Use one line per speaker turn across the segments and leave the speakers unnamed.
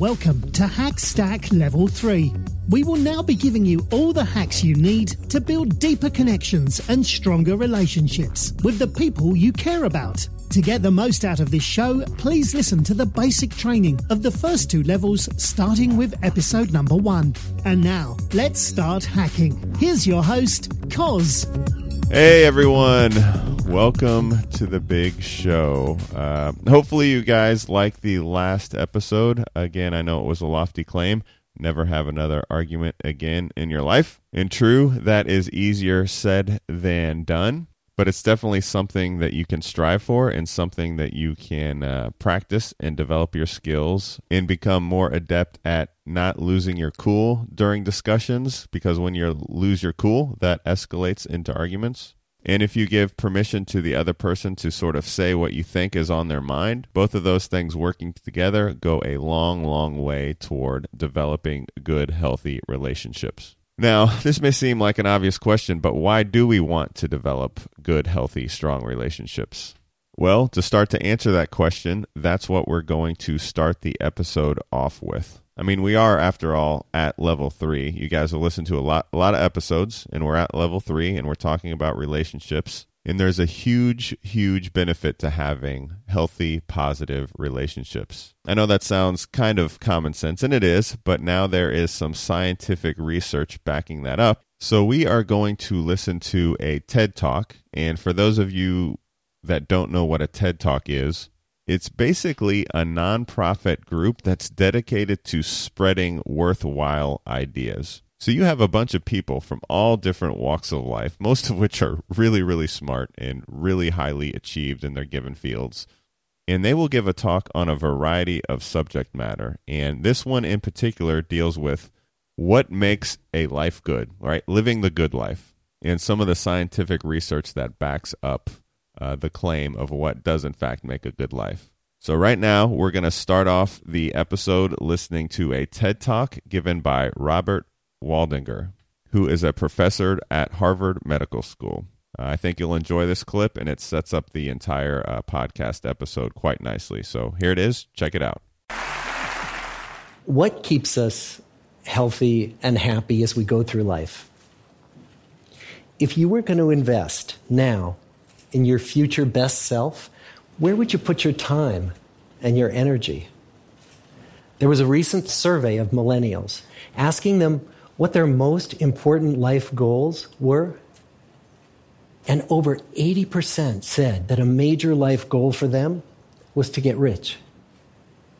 Welcome to Hackstack Level 3. We will now be giving you all the hacks you need to build deeper connections and stronger relationships with the people you care about. To get the most out of this show, please listen to the basic training of the first two levels, starting with episode number one. And now, let's start hacking. Here's your host, Koz.
Hey everyone, welcome to the big show. Uh, hopefully, you guys like the last episode. Again, I know it was a lofty claim. Never have another argument again in your life. And true, that is easier said than done but it's definitely something that you can strive for and something that you can uh, practice and develop your skills and become more adept at not losing your cool during discussions because when you lose your cool that escalates into arguments and if you give permission to the other person to sort of say what you think is on their mind, both of those things working together go a long, long way toward developing good, healthy relationships. Now, this may seem like an obvious question, but why do we want to develop good, healthy, strong relationships? Well, to start to answer that question, that's what we're going to start the episode off with. I mean, we are, after all, at level three. You guys have listened to a lot, a lot of episodes, and we're at level three, and we're talking about relationships. And there's a huge, huge benefit to having healthy, positive relationships. I know that sounds kind of common sense, and it is, but now there is some scientific research backing that up. So we are going to listen to a TED Talk. And for those of you that don't know what a TED Talk is, it's basically a nonprofit group that's dedicated to spreading worthwhile ideas. So you have a bunch of people from all different walks of life, most of which are really, really smart and really highly achieved in their given fields. And they will give a talk on a variety of subject matter. And this one in particular deals with what makes a life good, right? Living the good life. And some of the scientific research that backs up uh, the claim of what does, in fact, make a good life. So, right now, we're going to start off the episode listening to a TED Talk given by Robert Waldinger, who is a professor at Harvard Medical School. Uh, I think you'll enjoy this clip, and it sets up the entire uh, podcast episode quite nicely. So here it is. Check it out.
What keeps us healthy and happy as we go through life? If you were going to invest now in your future best self, where would you put your time and your energy? There was a recent survey of millennials asking them what their most important life goals were. And over 80% said that a major life goal for them was to get rich.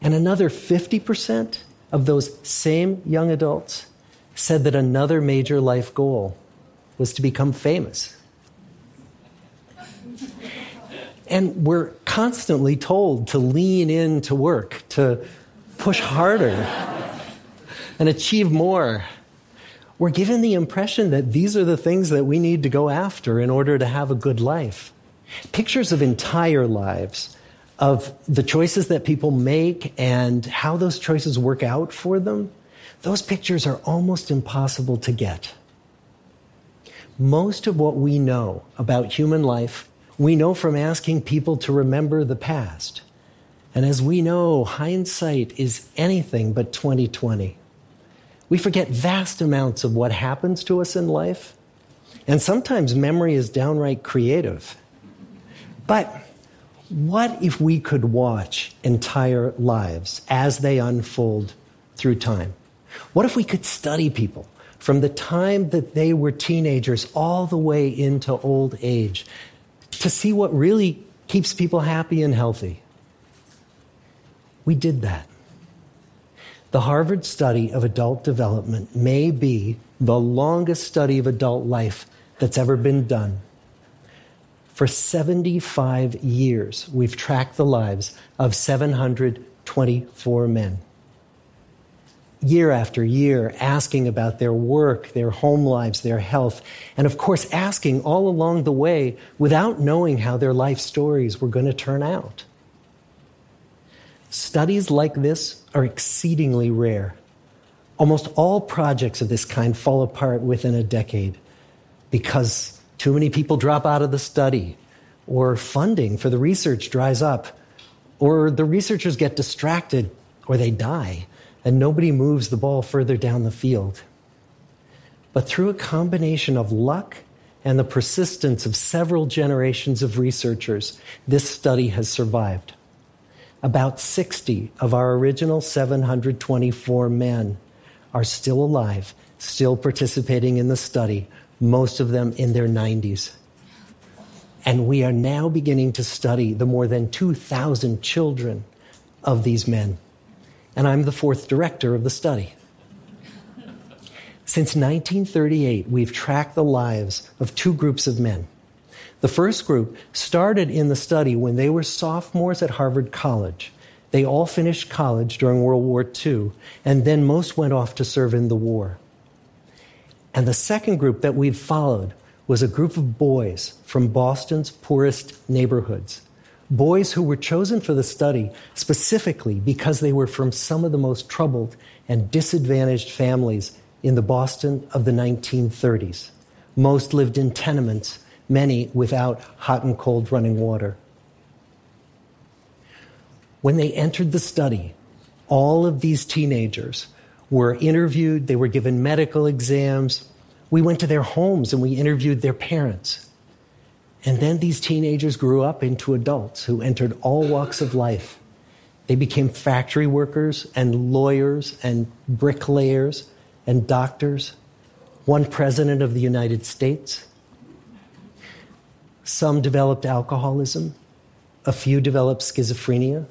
And another 50% of those same young adults said that another major life goal was to become famous. And we're constantly told to lean into work, to push harder, and achieve more we're given the impression that these are the things that we need to go after in order to have a good life. Pictures of entire lives, of the choices that people make and how those choices work out for them, those pictures are almost impossible to get. Most of what we know about human life, we know from asking people to remember the past. And as we know, hindsight is anything but 2020. We forget vast amounts of what happens to us in life. And sometimes memory is downright creative. But what if we could watch entire lives as they unfold through time? What if we could study people from the time that they were teenagers all the way into old age to see what really keeps people happy and healthy? We did that. The Harvard study of adult development may be the longest study of adult life that's ever been done. For 75 years, we've tracked the lives of 724 men. Year after year, asking about their work, their home lives, their health, and of course, asking all along the way without knowing how their life stories were going to turn out. Studies like this are exceedingly rare. Almost all projects of this kind fall apart within a decade because too many people drop out of the study, or funding for the research dries up, or the researchers get distracted or they die, and nobody moves the ball further down the field. But through a combination of luck and the persistence of several generations of researchers, this study has survived. About 60 of our original 724 men are still alive, still participating in the study, most of them in their 90s. And we are now beginning to study the more than 2,000 children of these men. And I'm the fourth director of the study. Since 1938, we've tracked the lives of two groups of men. The first group started in the study when they were sophomores at Harvard College. They all finished college during World War II, and then most went off to serve in the war. And the second group that we've followed was a group of boys from Boston's poorest neighborhoods. Boys who were chosen for the study specifically because they were from some of the most troubled and disadvantaged families in the Boston of the 1930s. Most lived in tenements, many without hot and cold running water. When they entered the study, all of these teenagers were interviewed, they were given medical exams. We went to their homes and we interviewed their parents. And then these teenagers grew up into adults who entered all walks of life. They became factory workers and lawyers and bricklayers and doctors, one president of the United States. Some developed alcoholism, a few developed schizophrenia.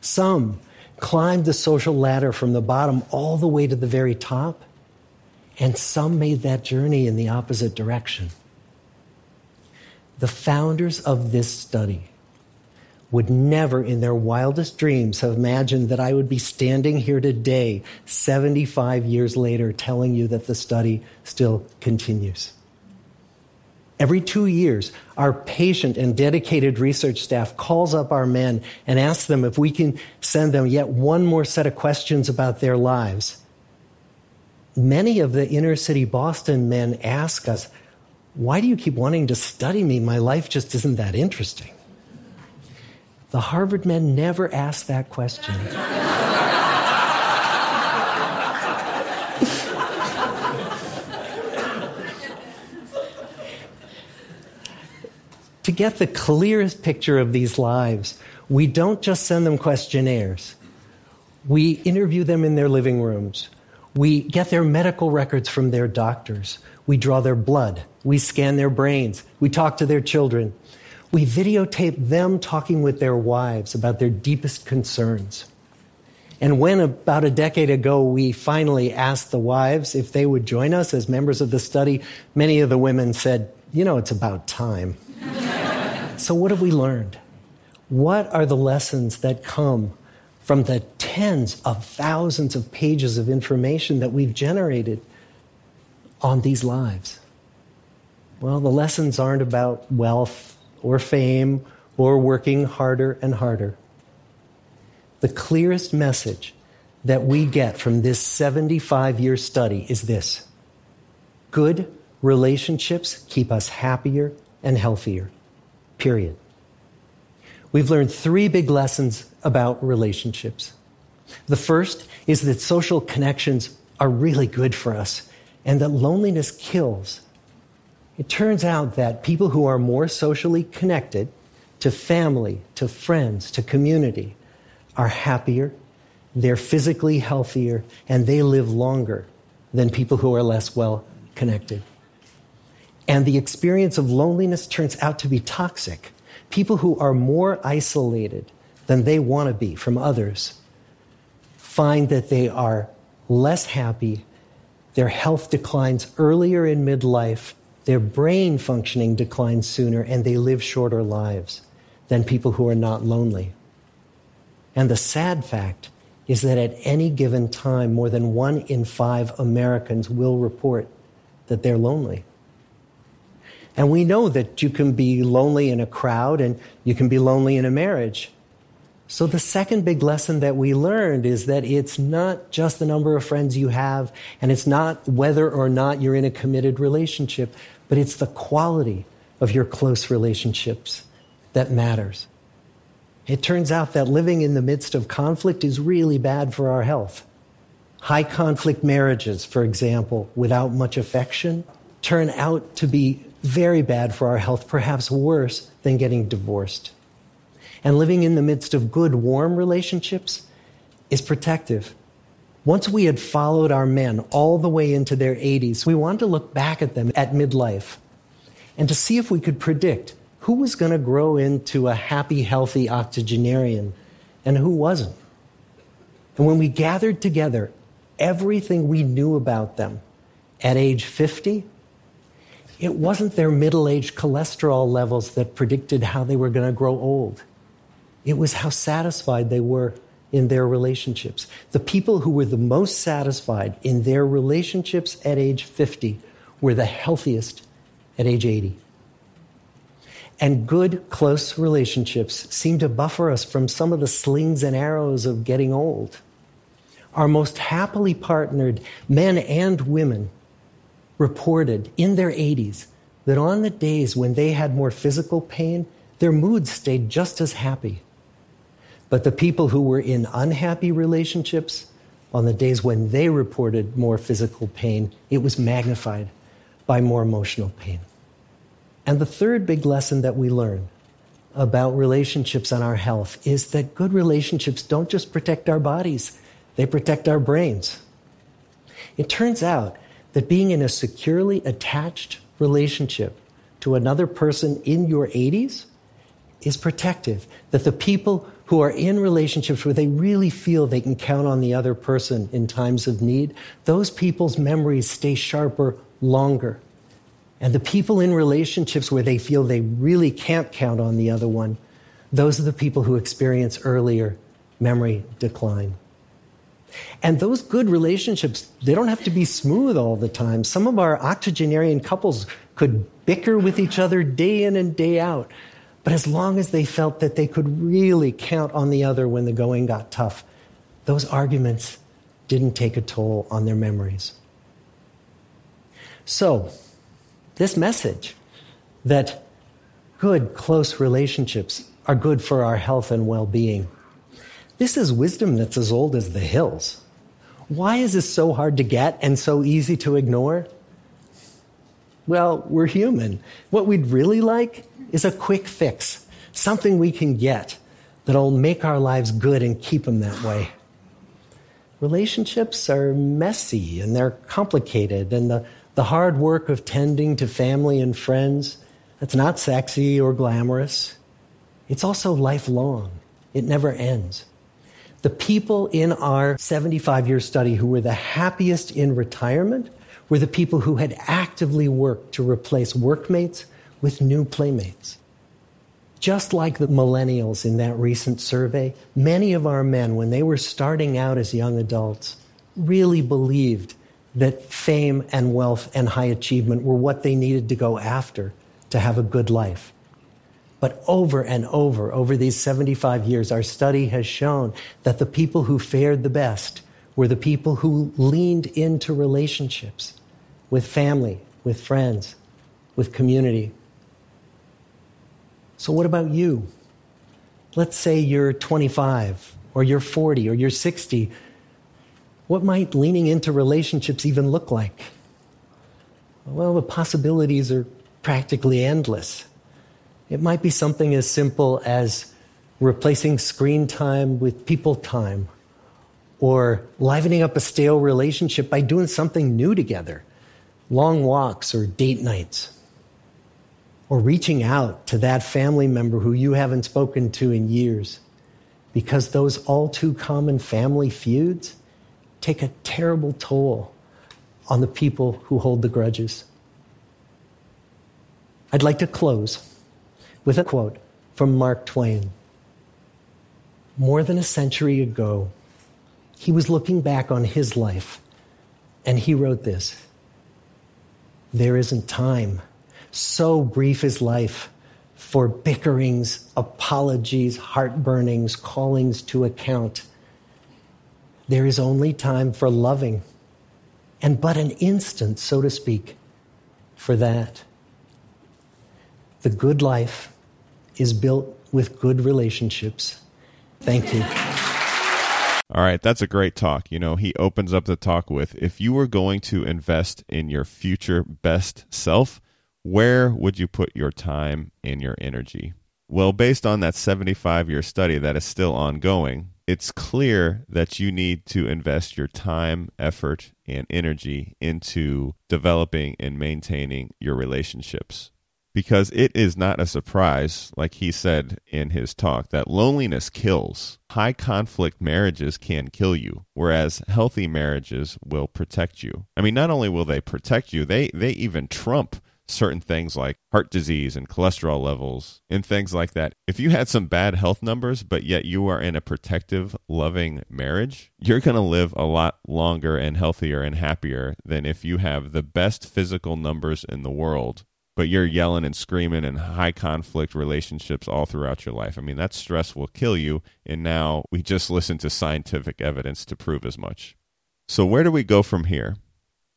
Some climbed the social ladder from the bottom all the way to the very top, and some made that journey in the opposite direction. The founders of this study would never in their wildest dreams have imagined that I would be standing here today, 75 years later, telling you that the study still continues. Every two years, our patient and dedicated research staff calls up our men and asks them if we can send them yet one more set of questions about their lives. Many of the inner city Boston men ask us, Why do you keep wanting to study me? My life just isn't that interesting. The Harvard men never asked that question. to get the clearest picture of these lives, we don't just send them questionnaires. We interview them in their living rooms. We get their medical records from their doctors. We draw their blood. We scan their brains. We talk to their children we videotape them talking with their wives about their deepest concerns. And when about a decade ago we finally asked the wives if they would join us as members of the study, many of the women said, You know, it's about time. so, what have we learned? What are the lessons that come from the tens of thousands of pages of information that we've generated on these lives? Well, the lessons aren't about wealth or fame or working harder and harder. The clearest message that we get from this 75 year study is this good relationships keep us happier and healthier. Period. We've learned three big lessons about relationships. The first is that social connections are really good for us and that loneliness kills it turns out that people who are more socially connected to family, to friends, to community are happier, they're physically healthier, and they live longer than people who are less well connected. And the experience of loneliness turns out to be toxic. People who are more isolated than they want to be from others find that they are less happy, their health declines earlier in midlife, their brain functioning declines sooner and they live shorter lives than people who are not lonely. And the sad fact is that at any given time, more than one in five Americans will report that they're lonely. And we know that you can be lonely in a crowd and you can be lonely in a marriage. So, the second big lesson that we learned is that it's not just the number of friends you have, and it's not whether or not you're in a committed relationship, but it's the quality of your close relationships that matters. It turns out that living in the midst of conflict is really bad for our health. High conflict marriages, for example, without much affection, turn out to be very bad for our health, perhaps worse than getting divorced. And living in the midst of good, warm relationships is protective. Once we had followed our men all the way into their 80s, we wanted to look back at them at midlife and to see if we could predict who was going to grow into a happy, healthy octogenarian and who wasn't. And when we gathered together everything we knew about them at age 50, it wasn't their middle aged cholesterol levels that predicted how they were going to grow old. It was how satisfied they were in their relationships. The people who were the most satisfied in their relationships at age 50 were the healthiest at age 80. And good, close relationships seem to buffer us from some of the slings and arrows of getting old. Our most happily partnered men and women reported in their 80s that on the days when they had more physical pain, their moods stayed just as happy. But the people who were in unhappy relationships, on the days when they reported more physical pain, it was magnified by more emotional pain. And the third big lesson that we learn about relationships and our health is that good relationships don't just protect our bodies, they protect our brains. It turns out that being in a securely attached relationship to another person in your 80s is protective. That the people who are in relationships where they really feel they can count on the other person in times of need, those people's memories stay sharper longer. And the people in relationships where they feel they really can't count on the other one, those are the people who experience earlier memory decline. And those good relationships, they don't have to be smooth all the time. Some of our octogenarian couples could bicker with each other day in and day out. But as long as they felt that they could really count on the other when the going got tough, those arguments didn't take a toll on their memories. So, this message that good, close relationships are good for our health and well being. This is wisdom that's as old as the hills. Why is this so hard to get and so easy to ignore? Well, we're human. What we'd really like is a quick fix, something we can get that'll make our lives good and keep them that way. Relationships are messy and they're complicated, and the the hard work of tending to family and friends, that's not sexy or glamorous. It's also lifelong. It never ends. The people in our 75 year study who were the happiest in retirement were the people who had actively worked to replace workmates with new playmates. Just like the millennials in that recent survey, many of our men, when they were starting out as young adults, really believed that fame and wealth and high achievement were what they needed to go after to have a good life. But over and over, over these 75 years, our study has shown that the people who fared the best were the people who leaned into relationships with family, with friends, with community. So, what about you? Let's say you're 25, or you're 40, or you're 60 what might leaning into relationships even look like? Well, the possibilities are practically endless. It might be something as simple as replacing screen time with people time, or livening up a stale relationship by doing something new together, long walks or date nights, or reaching out to that family member who you haven't spoken to in years, because those all too common family feuds take a terrible toll on the people who hold the grudges. I'd like to close with a quote from Mark Twain. More than a century ago, he was looking back on his life and he wrote this There isn't time, so brief is life, for bickerings, apologies, heartburnings, callings to account there is only time for loving, and but an instant, so to speak, for that. The good life is built with good relationships. Thank you.
All right, that's a great talk. You know, he opens up the talk with if you were going to invest in your future best self, where would you put your time and your energy? Well, based on that 75 year study that is still ongoing, it's clear that you need to invest your time, effort, and energy into developing and maintaining your relationships because it is not a surprise, like he said in his talk, that loneliness kills. High conflict marriages can kill you, whereas healthy marriages will protect you. I mean, not only will they protect you, they, they even trump certain things like heart disease and cholesterol levels and things like that. If you had some bad health numbers, but yet you are in a protective, loving marriage, you're going to live a lot longer and healthier and happier than if you have the best physical numbers in the world but you're yelling and screaming in high conflict relationships all throughout your life. I mean, that stress will kill you. And now we just listen to scientific evidence to prove as much. So, where do we go from here?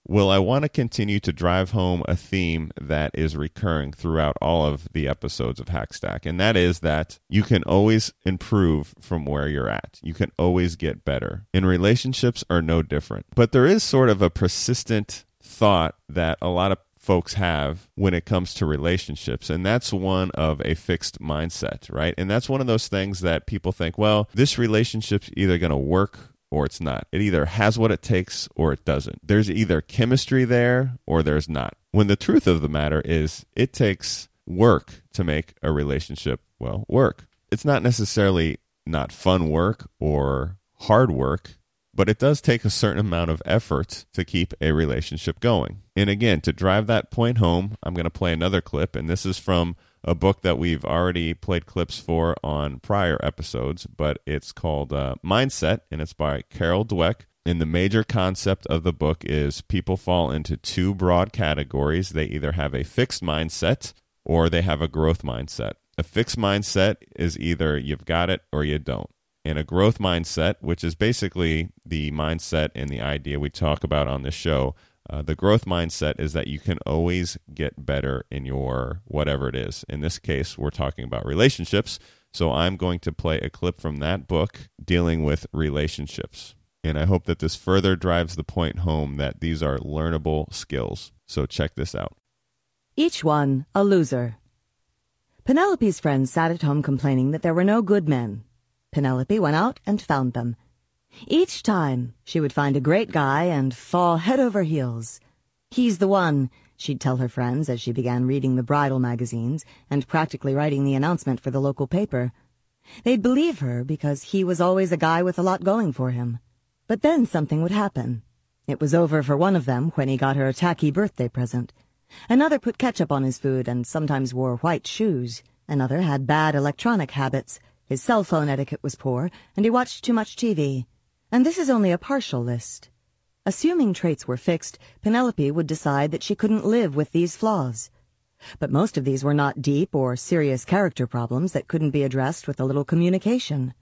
Well, I want to continue to drive home a theme that is recurring throughout all of the episodes of Hackstack, and that is that you can always improve from where you're at. You can always get better. And relationships are no different. But there is sort of a persistent thought that a lot of folks have when it comes to relationships. And that's one of a fixed mindset, right? And that's one of those things that people think, well, this relationship's either going to work or it's not. It either has what it takes or it doesn't. There's either chemistry there or there's not. When the truth of the matter is, it takes work to make a relationship, well, work. It's not necessarily not fun work or hard work but it does take a certain amount of effort to keep a relationship going. And again, to drive that point home, I'm going to play another clip, and this is from a book that we've already played clips for on prior episodes, but it's called uh, Mindset, and it's by Carol Dweck. And the major concept of the book is people fall into two broad categories. They either have a fixed mindset or they have a growth mindset. A fixed mindset is either you've got it or you don't and a growth mindset, which is basically the mindset and the idea we talk about on this show. Uh, the growth mindset is that you can always get better in your whatever it is. In this case, we're talking about relationships. So I'm going to play a clip from that book dealing with relationships. And I hope that this further drives the point home that these are learnable skills. So check this out.
Each one a loser. Penelope's friends sat at home complaining that there were no good men, Penelope went out and found them. Each time, she would find a great guy and fall head over heels. He's the one, she'd tell her friends as she began reading the bridal magazines and practically writing the announcement for the local paper. They'd believe her because he was always a guy with a lot going for him. But then something would happen. It was over for one of them when he got her a tacky birthday present. Another put ketchup on his food and sometimes wore white shoes. Another had bad electronic habits. His cell phone etiquette was poor, and he watched too much TV. And this is only a partial list. Assuming traits were fixed, Penelope would decide that she couldn't live with these flaws. But most of these were not deep or serious character problems that couldn't be addressed with a little communication.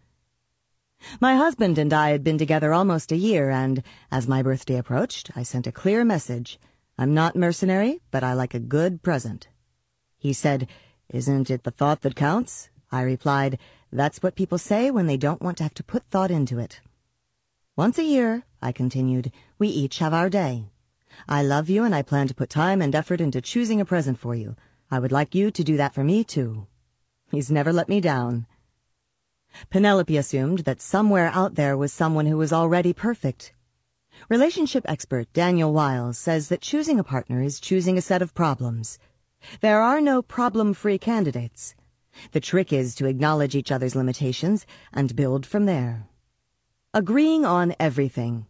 My husband and I had been together almost a year, and as my birthday approached, I sent a clear message. I'm not mercenary, but I like a good present. He said, Isn't it the thought that counts? I replied, that's what people say when they don't want to have to put thought into it. Once a year, I continued, we each have our day. I love you and I plan to put time and effort into choosing a present for you. I would like you to do that for me, too. He's never let me down. Penelope assumed that somewhere out there was someone who was already perfect. Relationship expert Daniel Wiles says that choosing a partner is choosing a set of problems. There are no problem-free candidates. The trick is to acknowledge each other's limitations and build from there. Agreeing on everything.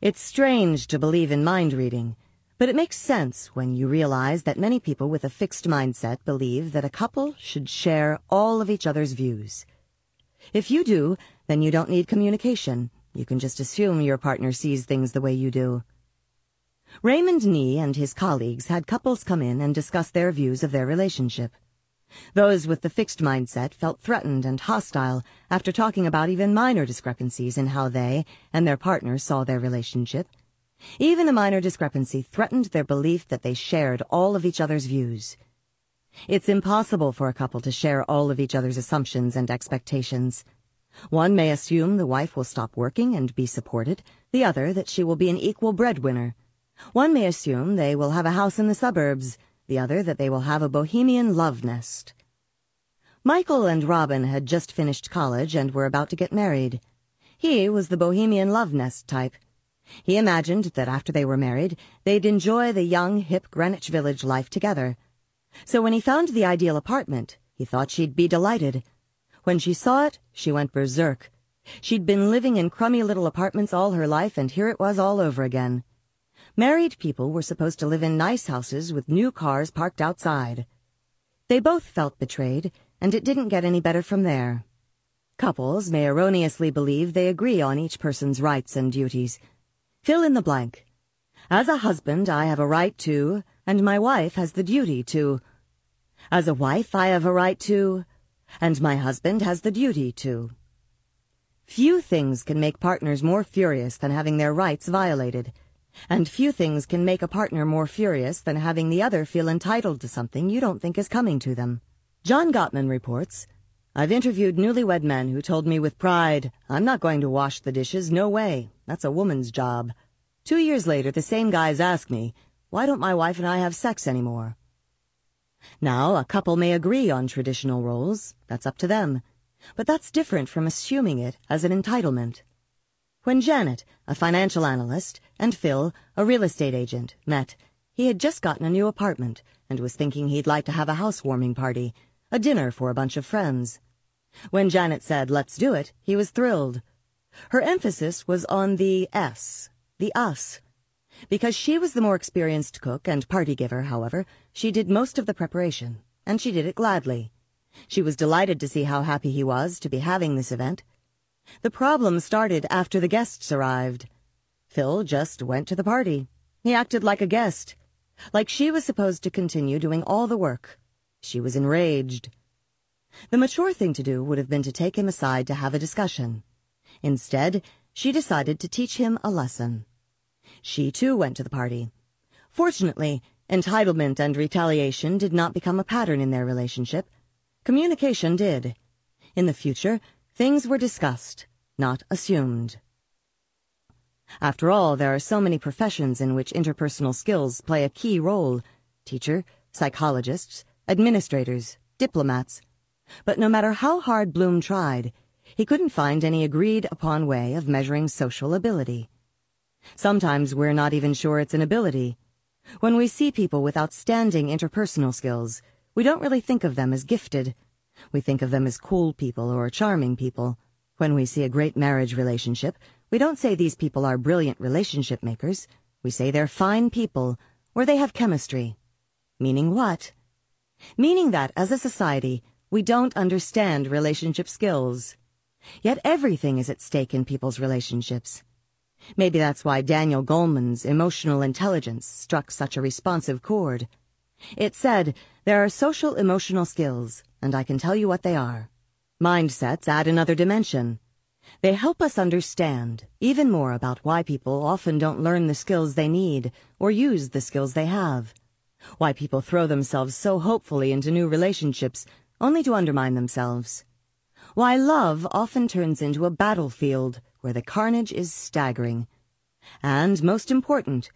It's strange to believe in mind reading, but it makes sense when you realize that many people with a fixed mindset believe that a couple should share all of each other's views. If you do, then you don't need communication. You can just assume your partner sees things the way you do. Raymond Knee and his colleagues had couples come in and discuss their views of their relationship. Those with the fixed mindset felt threatened and hostile after talking about even minor discrepancies in how they and their partners saw their relationship. Even a minor discrepancy threatened their belief that they shared all of each other's views. It's impossible for a couple to share all of each other's assumptions and expectations. One may assume the wife will stop working and be supported, the other that she will be an equal breadwinner. One may assume they will have a house in the suburbs, the other that they will have a bohemian love nest. Michael and Robin had just finished college and were about to get married. He was the bohemian love nest type. He imagined that after they were married, they'd enjoy the young, hip Greenwich Village life together. So when he found the ideal apartment, he thought she'd be delighted. When she saw it, she went berserk. She'd been living in crummy little apartments all her life, and here it was all over again. Married people were supposed to live in nice houses with new cars parked outside. They both felt betrayed, and it didn't get any better from there. Couples may erroneously believe they agree on each person's rights and duties. Fill in the blank. As a husband, I have a right to, and my wife has the duty to. As a wife, I have a right to, and my husband has the duty to. Few things can make partners more furious than having their rights violated, and few things can make a partner more furious than having the other feel entitled to something you don't think is coming to them. John Gottman reports, I've interviewed newlywed men who told me with pride, I'm not going to wash the dishes, no way. That's a woman's job. Two years later, the same guys ask me, why don't my wife and I have sex anymore? Now, a couple may agree on traditional roles. That's up to them. But that's different from assuming it as an entitlement. When Janet, a financial analyst, and Phil, a real estate agent, met, he had just gotten a new apartment and was thinking he'd like to have a housewarming party, a dinner for a bunch of friends. When Janet said, let's do it, he was thrilled. Her emphasis was on the S, the us. Because she was the more experienced cook and party giver, however, she did most of the preparation, and she did it gladly. She was delighted to see how happy he was to be having this event. The problem started after the guests arrived. Phil just went to the party. He acted like a guest, like she was supposed to continue doing all the work. She was enraged. The mature thing to do would have been to take him aside to have a discussion. Instead, she decided to teach him a lesson. She too went to the party. Fortunately, entitlement and retaliation did not become a pattern in their relationship. Communication did. In the future, things were discussed, not assumed. After all, there are so many professions in which interpersonal skills play a key role teacher, psychologists, administrators, diplomats. But no matter how hard Bloom tried, he couldn't find any agreed upon way of measuring social ability. Sometimes we're not even sure it's an ability. When we see people with outstanding interpersonal skills, we don't really think of them as gifted. We think of them as cool people or charming people. When we see a great marriage relationship, we don't say these people are brilliant relationship makers. We say they're fine people, or they have chemistry. Meaning what? Meaning that, as a society, we don't understand relationship skills. Yet everything is at stake in people's relationships. Maybe that's why Daniel Goleman's emotional intelligence struck such a responsive chord. It said, there are social emotional skills, and I can tell you what they are. Mindsets add another dimension. They help us understand even more about why people often don't learn the skills they need or use the skills they have. Why people throw themselves so hopefully into new relationships only to undermine themselves. Why love often turns into a battlefield where the carnage is staggering. And most important,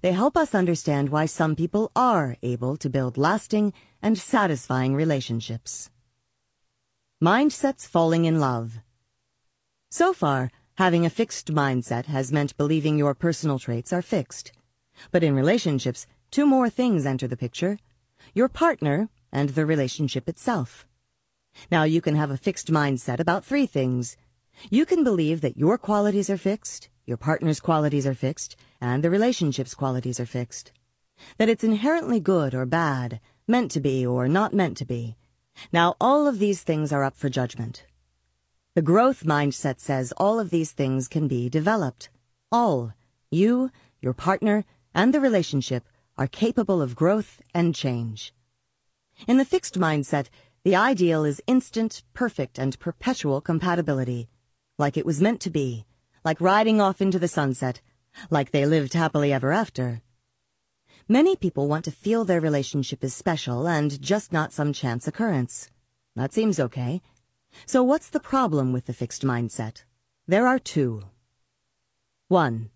they help us understand why some people are able to build lasting and satisfying relationships. Mindsets falling in love. So far, having a fixed mindset has meant believing your personal traits are fixed. But in relationships, two more things enter the picture. Your partner and the relationship itself. Now you can have a fixed mindset about three things. You can believe that your qualities are fixed, your partner's qualities are fixed, and the relationship's qualities are fixed. That it's inherently good or bad, meant to be or not meant to be. Now all of these things are up for judgment. The growth mindset says all of these things can be developed. All, you, your partner, and the relationship are capable of growth and change. In the fixed mindset, the ideal is instant, perfect, and perpetual compatibility. Like it was meant to be. Like riding off into the sunset. Like they lived happily ever after. Many people want to feel their relationship is special and just not some chance occurrence. That seems okay. So what's the problem with the fixed mindset? There are two. One,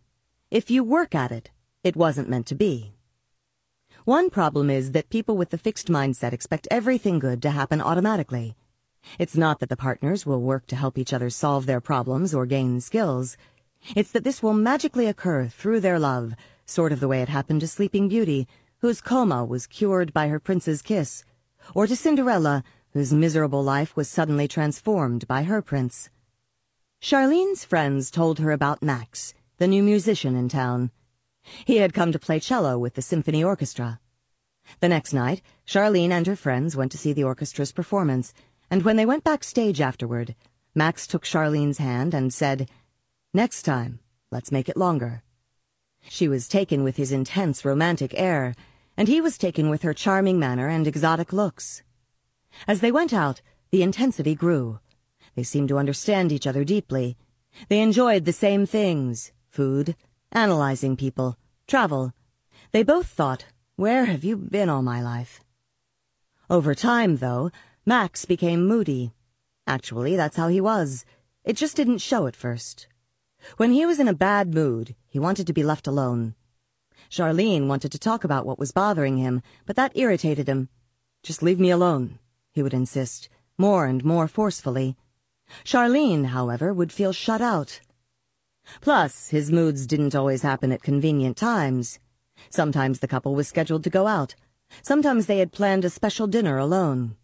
if you work at it, it wasn't meant to be. One problem is that people with the fixed mindset expect everything good to happen automatically. It's not that the partners will work to help each other solve their problems or gain skills. It's that this will magically occur through their love, sort of the way it happened to Sleeping Beauty, whose coma was cured by her prince's kiss, or to Cinderella, whose miserable life was suddenly transformed by her prince. Charlene's friends told her about Max, the new musician in town. He had come to play cello with the symphony orchestra. The next night, Charlene and her friends went to see the orchestra's performance, and when they went backstage afterward, Max took Charlene's hand and said, Next time, let's make it longer. She was taken with his intense romantic air, and he was taken with her charming manner and exotic looks. As they went out, the intensity grew. They seemed to understand each other deeply. They enjoyed the same things food, analyzing people, travel. They both thought, Where have you been all my life? Over time, though, Max became moody. Actually, that's how he was. It just didn't show at first. When he was in a bad mood, he wanted to be left alone. Charlene wanted to talk about what was bothering him, but that irritated him. Just leave me alone, he would insist, more and more forcefully. Charlene, however, would feel shut out. Plus, his moods didn't always happen at convenient times. Sometimes the couple was scheduled to go out. Sometimes they had planned a special dinner alone.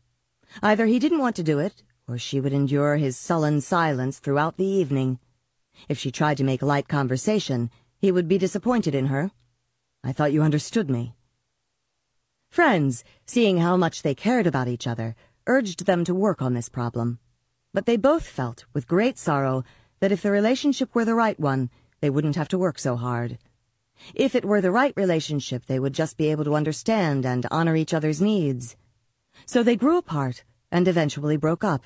Either he didn't want to do it, or she would endure his sullen silence throughout the evening. If she tried to make light conversation, he would be disappointed in her. I thought you understood me. Friends, seeing how much they cared about each other, urged them to work on this problem. But they both felt, with great sorrow, that if the relationship were the right one, they wouldn't have to work so hard. If it were the right relationship, they would just be able to understand and honor each other's needs. So they grew apart and eventually broke up.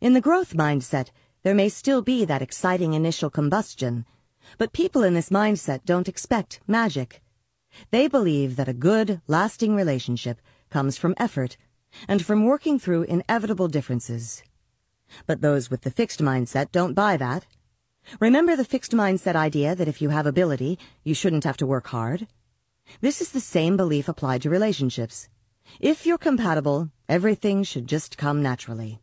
In the growth mindset, there may still be that exciting initial combustion, but people in this mindset don't expect magic. They believe that a good, lasting relationship comes from effort and from working through inevitable differences. But those with the fixed mindset don't buy that. Remember the fixed mindset idea that if you have ability, you shouldn't have to work hard? This is the same belief applied to relationships. If you're compatible, everything should just come naturally.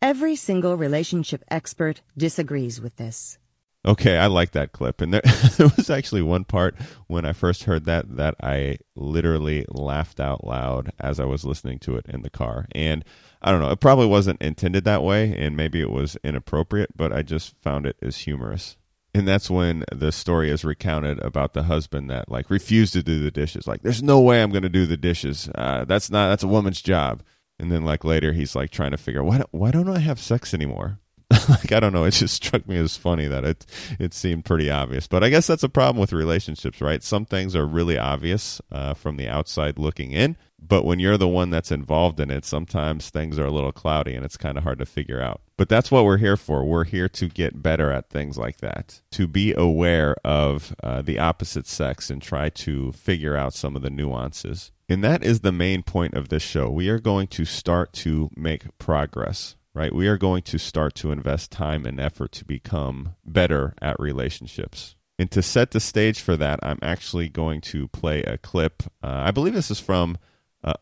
Every single relationship expert disagrees with this.
Okay, I like that clip. And there, there, was actually one part when I first heard that that I literally laughed out loud as I was listening to it in the car. And I don't know, it probably wasn't intended that way and maybe it was inappropriate, but I just found it as humorous. And that's when the story is recounted about the husband that like refused to do the dishes. Like, there's no way I'm going to do the dishes. Uh, that's not that's a woman's job. And then like later he's like trying to figure why don't, why don't I have sex anymore? like I don't know, it just struck me as funny that it it seemed pretty obvious. But I guess that's a problem with relationships, right? Some things are really obvious uh, from the outside looking in, but when you're the one that's involved in it, sometimes things are a little cloudy and it's kind of hard to figure out. But that's what we're here for. We're here to get better at things like that, to be aware of uh, the opposite sex and try to figure out some of the nuances. And that is the main point of this show. We are going to start to make progress, right? We are going to start to invest time and effort to become better at relationships. And to set the stage for that, I'm actually going to play a clip. Uh, I believe this is from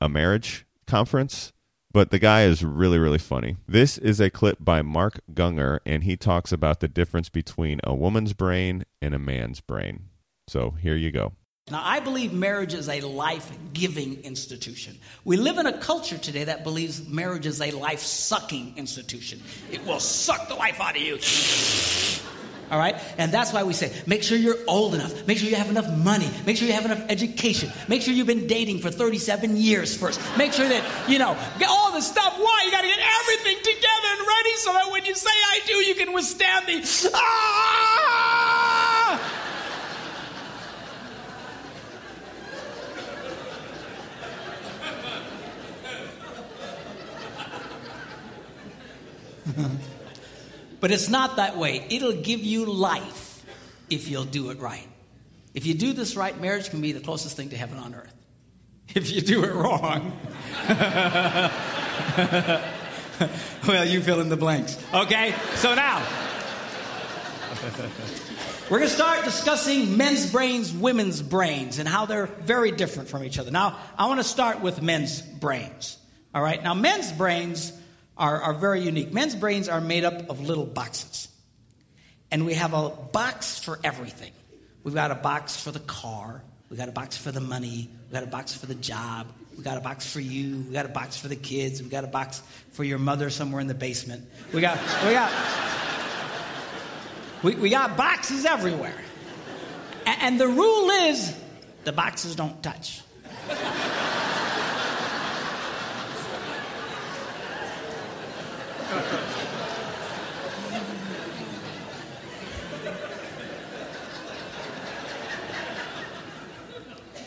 a, marriage conference, but the guy is really, really funny. This is a clip by Mark Gungor, and he talks about the difference between a woman's brain and a man's brain. So here you go.
Now, I believe marriage is a life giving institution. We live in a culture today that believes marriage is a life sucking institution. It will suck the life out of you. All right? And that's why we say make sure you're old enough. Make sure you have enough money. Make sure you have enough education. Make sure you've been dating for 37 years first. Make sure that, you know, get all the stuff. Why? You got to get everything together and ready so that when you say I do, you can withstand the. Ah! but it's not that way. It'll give you life if you'll do it right. If you do this right, marriage can be the closest thing to heaven on earth. If you do it wrong, well, you fill in the blanks. Okay? So now, we're going to start discussing men's brains, women's brains, and how they're very different from each other. Now, I want to start with men's brains. All right? Now, men's brains are, are very unique. Men's brains are made up of little boxes. And we have a box for everything. We've got a box for the car, we got a box for the money, we got a box for the job, we got a box for you, we got a box for the kids, we got a box for your mother somewhere in the basement. We got we got we, we got boxes everywhere. And, and the rule is the boxes don't touch.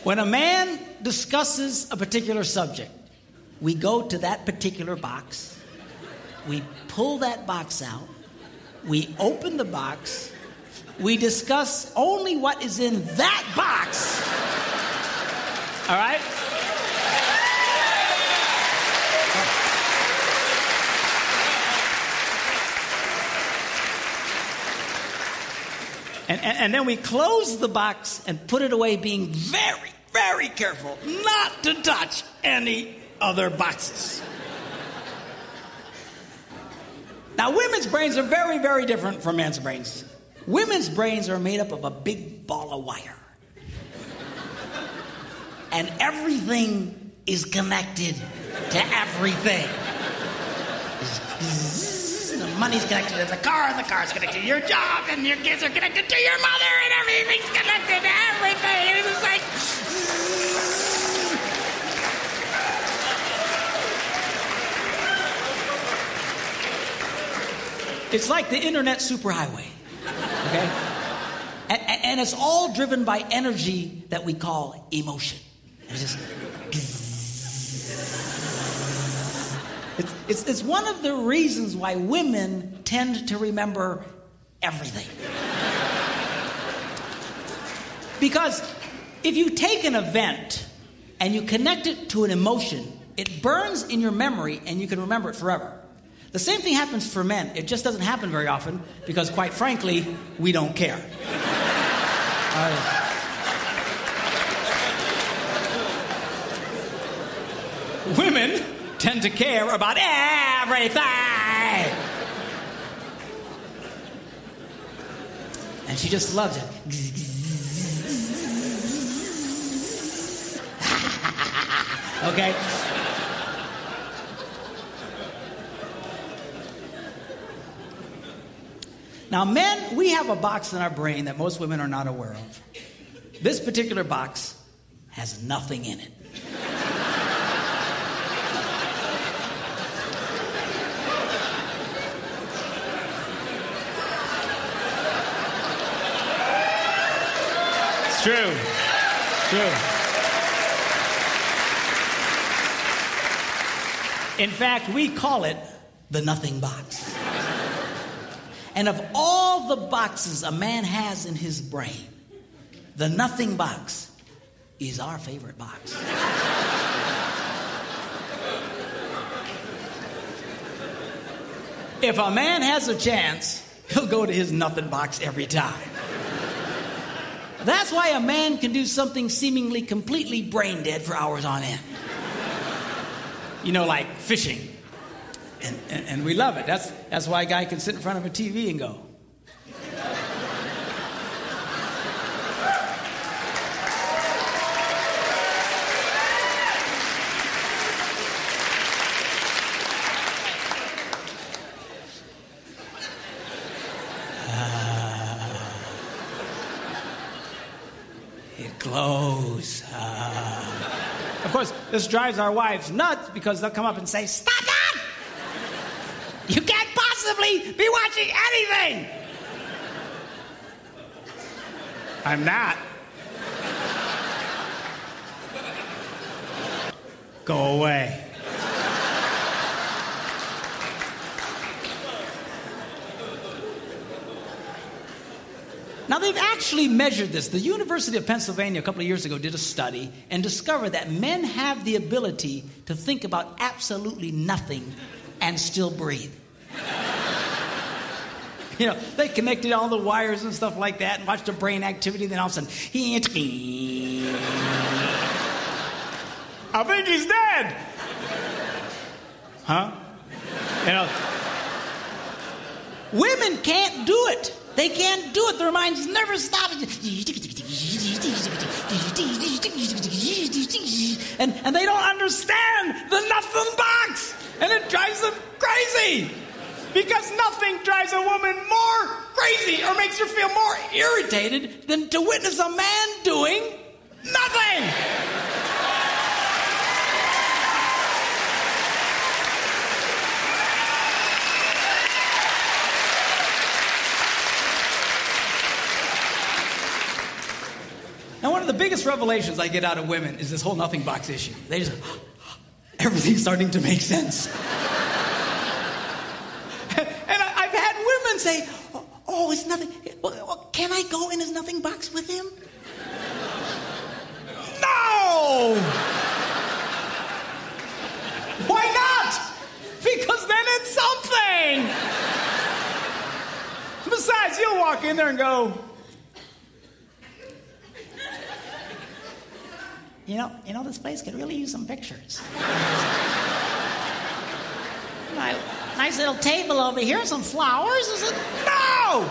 When a man discusses a particular subject, we go to that particular box, we pull that box out, we open the box, we discuss only what is in that box. All right? And, and, and, then we close the box and put it away, being very, very careful not to touch any other boxes. Now, women's brains are very, very different from men's brains. Women's brains are made up of a big ball of wire. And everything is connected to everything. The money's connected to the car, and the car's connected to your job, and your kids are connected to your mother, and everything's connected to everything. It's like It's like the internet superhighway. Okay? And, and, it's all driven by energy that we call emotion. It's just. It's, it's, it's one of the reasons why women tend to remember everything. Because if you take an event and you connect it to an emotion, it burns in your memory and you can remember it forever. The same thing happens for men. It just doesn't happen very often because, quite frankly, we don't care. Uh, women tend to care about everything. And she just loves it. okay? Now, men, we have a box in our brain that most women are not aware of. This particular box has nothing in it. It's true. It's true. In fact, we call it the nothing box. And of all the boxes a man has in his brain, the nothing box is our favorite box. if a man has a chance, he'll go to his nothing box every time. That's why a man can do something seemingly completely brain dead for hours on end. You know, like fishing and, and, and, we love it. That's, that's why a guy can sit in front of a TV and go. Ah. it glows. Ah. Of course, this drives our wives nuts because they'll come up and say, Stop that! You can't possibly be watching anything! I'm not. Go away. Now, they've actually measured this. The University of Pennsylvania, a couple of years ago, did a study and discovered that men have the ability to think about absolutely nothing and still breathe. you know, they connected all the wires and stuff like that and watched the brain activity, then all of a sudden, he. I think he's dead. Huh? You know, women can't do it. They can't do it. Their minds never stop. And, and they don't understand the nothing box. And it drives them crazy. Because nothing drives a woman more crazy or makes her feel more irritated than to witness a man doing nothing. Now, one of the biggest revelations I get out of women is this whole nothing box issue. They just, everything's starting to make sense. and I, have had women say, oh, it's nothing. Can I go in his nothing box with him? no! Why not? Because then it's something. Besides, you'll walk in there and go, you know, you know, this place could really use some pictures. nice, nice little table over here, some flowers. Is it? No!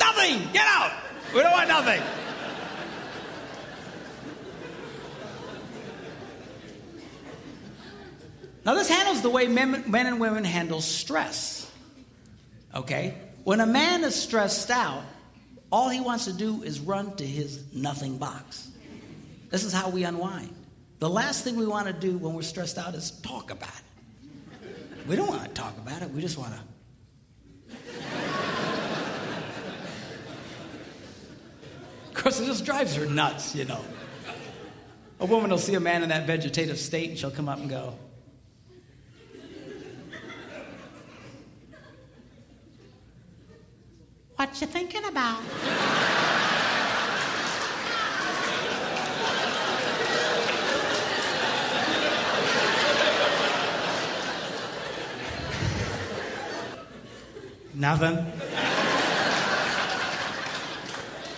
Nothing! Get out! We don't want nothing. Now, this handles the way men, men and women handle stress. Okay? When a man is stressed out, all he wants to do is run to his nothing box. This is how we unwind. The last thing we want to do when we're stressed out is talk about it. We don't want to talk about it, we just want to. Of course, it just drives her nuts, you know. A woman will see a man in that vegetative state and she'll come up and go, What you thinking about? Nothing.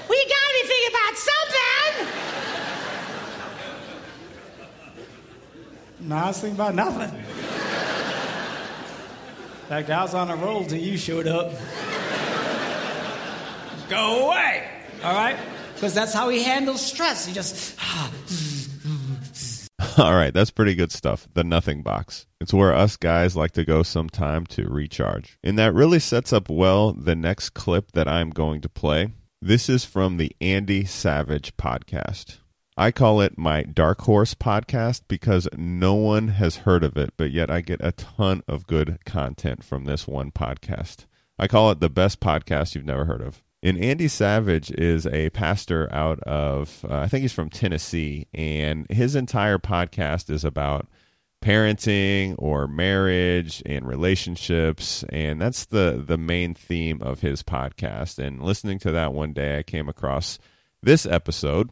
we gotta be thinking about something. No, I was thinking about nothing. In fact, I was on a roll till you showed up. Go away. All right? Because that's how he handles stress. He just.
All right, that's pretty good stuff. The Nothing Box. It's where us guys like to go sometime to recharge. And that really sets up well the next clip that I'm going to play. This is from the Andy Savage podcast. I call it my Dark Horse podcast because no one has heard of it, but yet I get a ton of good content from this one podcast. I call it the best podcast you've never heard of. And Andy Savage is a pastor out of, uh, I think he's from Tennessee, and his entire podcast is about parenting or marriage and relationships and that's the the main theme of his podcast. And listening to that one day I came across this episode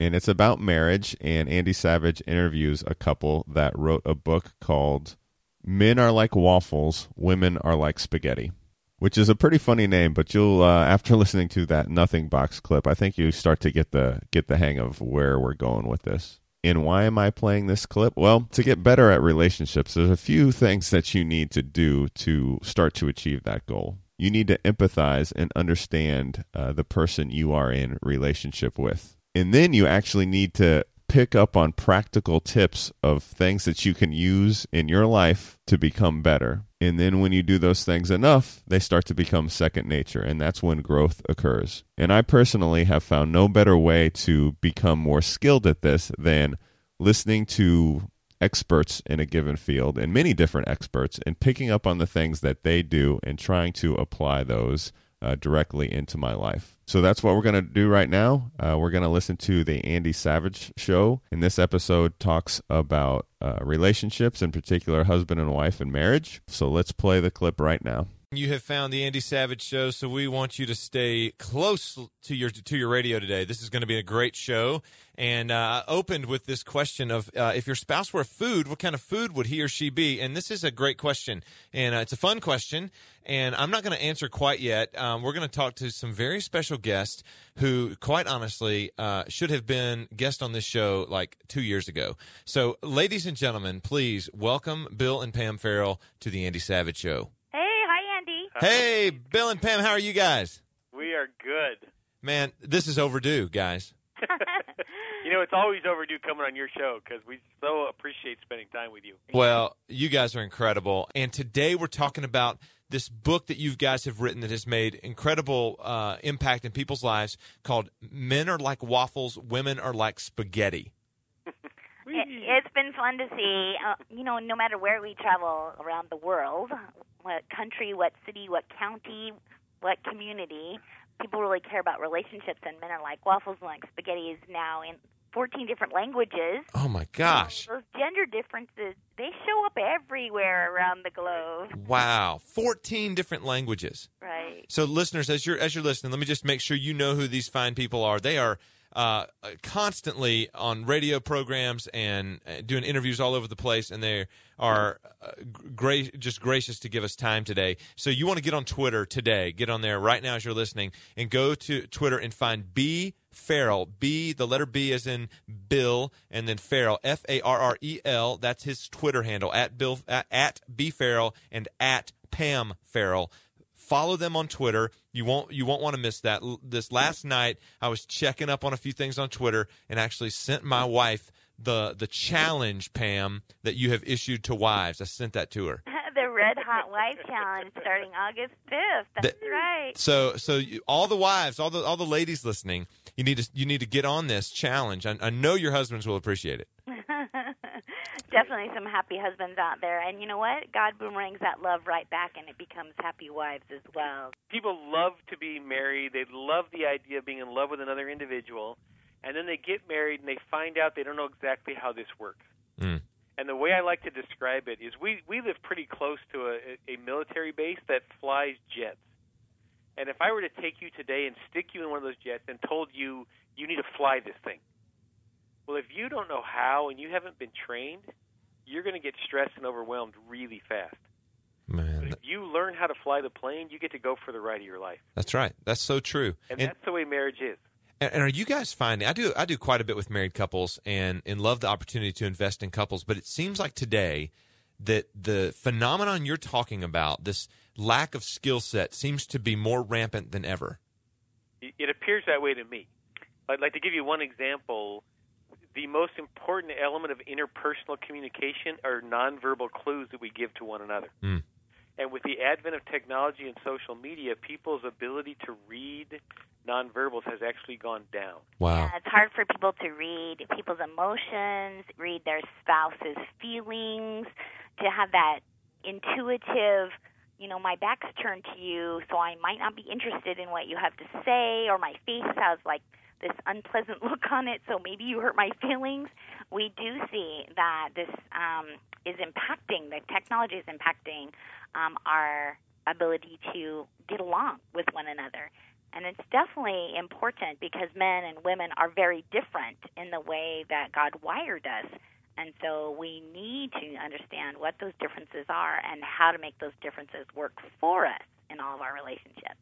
and it's about marriage and Andy Savage interviews a couple that wrote a book called Men Are Like Waffles, Women Are Like Spaghetti which is a pretty funny name. But you'll uh, after listening to that Nothing Box clip, I think you start to get the get the hang of where we're going with this. And why am I playing this clip? Well, to get better at relationships, there's a few things that you need to do to start to achieve that goal. You need to empathize and understand uh, the person you are in relationship with. And then you actually need to pick up on practical tips of things that you can use in your life to become better. And then when you do those things enough, they start to become second nature. And that's when growth occurs. And I personally have found no better way to become more skilled at this than listening to experts in a given field and many different experts and picking up on the things that they do and trying to apply those uh, directly into my life. So that's what we're going to do right now. Uh, we're going to listen to the Andy Savage show. And this episode talks about uh, relationships, in particular, husband and wife and marriage. So let's play the clip right now.
You have found the Andy Savage Show, so we want you to stay close to your to your radio today. This is going to be a great show. And uh, I opened with this question of uh, if your spouse were food, what kind of food would he or she be? And this is a great question, and uh, it's a fun question. And I'm not going to answer quite yet. Um, we're going to talk to some very special guests who, quite honestly, uh, should have been guests on this show like two years ago. So, ladies and gentlemen, please welcome Bill and Pam Farrell to the Andy Savage Show.
Hey, hi, Andy.
Hey, Bill and Pam, how are you guys?
We are good.
Man, this is overdue, guys.
You know, it's always overdue coming on your show because we so appreciate spending time with you.
Well, you guys are incredible. And today we're talking about this book that you guys have written that has made incredible uh, impact in people's lives called Men Are Like Waffles, Women Are Like Spaghetti.
It, it's been fun to see. Uh, you know, no matter where we travel around the world, what country, what city, what county, what community, people really care about relationships, and men are like waffles and like spaghetti is now in 14 different languages.
Oh my gosh.
Those gender differences, they show up everywhere around the globe.
Wow. 14 different languages.
Right.
So listeners, as you're as you're listening, let me just make sure you know who these fine people are. They are uh, constantly on radio programs and uh, doing interviews all over the place, and they are uh, just gracious to give us time today. So you want to get on Twitter today? Get on there right now as you're listening, and go to Twitter and find B Farrell. B, the letter B is in Bill, and then Farrell, F A R R E L. That's his Twitter handle at Bill at, at B Farrell and at Pam Farrell follow them on Twitter. You won't you won't want to miss that. This last night, I was checking up on a few things on Twitter and actually sent my wife the the challenge, Pam, that you have issued to wives. I sent that to her.
The Red Hot Wife Challenge starting August 5th. That's
The-
right.
So so you, all the wives, all the all the ladies listening, you need to you need to get on this challenge. I, I know your husbands will appreciate it.
Definitely some happy husbands out there. And you know what? God boomerangs that love right back and it becomes happy wives as well.
People love to be married. They love the idea of being in love with another individual, and then they get married and they find out they don't know exactly how this works.
Mm.
And the way I like to describe it is we we live pretty close to a, a military base that flies jets. And if I were to take you today and stick you in one of those jets and told you you need to fly this thing, well, if you don't know how and you haven't been trained, you're going to get stressed and overwhelmed really fast.
Man, but
If you learn how to fly the plane, you get to go for the ride of your life.
that's right. That's so true.
And,
And-
that's the way marriage is.
And, are you guys finding? I do. I do quite a bit with married couples, and and love the opportunity to invest in couples. But it seems like today that the phenomenon you're talking about, this lack of skill set, seems to be more rampant than ever.
It it appears that way to me. I'd like to give you one example. The most important element of interpersonal communication are nonverbal clues that we give to one another.
Mm.
And with the advent of technology and social media, people's ability to read nonverbals has actually gone down.
Wow.
Yeah, it's hard for people to read people's emotions, read their spouse's feelings, to have that intuitive, you know, my back's turned to you, so I might not be interested in what you have to say, or my face has like this unpleasant look on it, so maybe you hurt my feelings. We do see that this um, is impacting, the technology is impacting um, our ability to get along with one another. And it's definitely important because men and women are very different in the way that God wired us. And so we need to understand what those differences are and how to make those differences work for us in all of our relationships.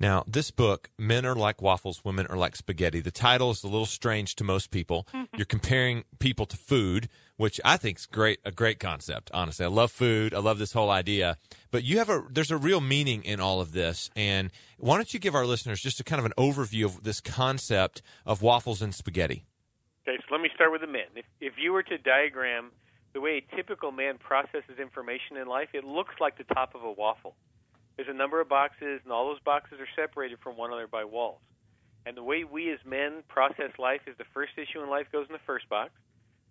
Now, this book, Men Are Like Waffles, Women Are Like Spaghetti, the title is a little strange to most people. You're comparing people to food, which I think is great, a great concept, honestly. I love food. I love this whole idea. But you have a, there's a real meaning in all of this. And why don't you give our listeners just a kind of an overview of this concept of waffles and spaghetti?
Okay, so let me start with the men. If, if you were to diagram the way a typical man processes information in life, it looks like the top of a waffle. There's a number of boxes, and all those boxes are separated from one another by walls. And the way we as men process life is the first issue in life goes in the first box,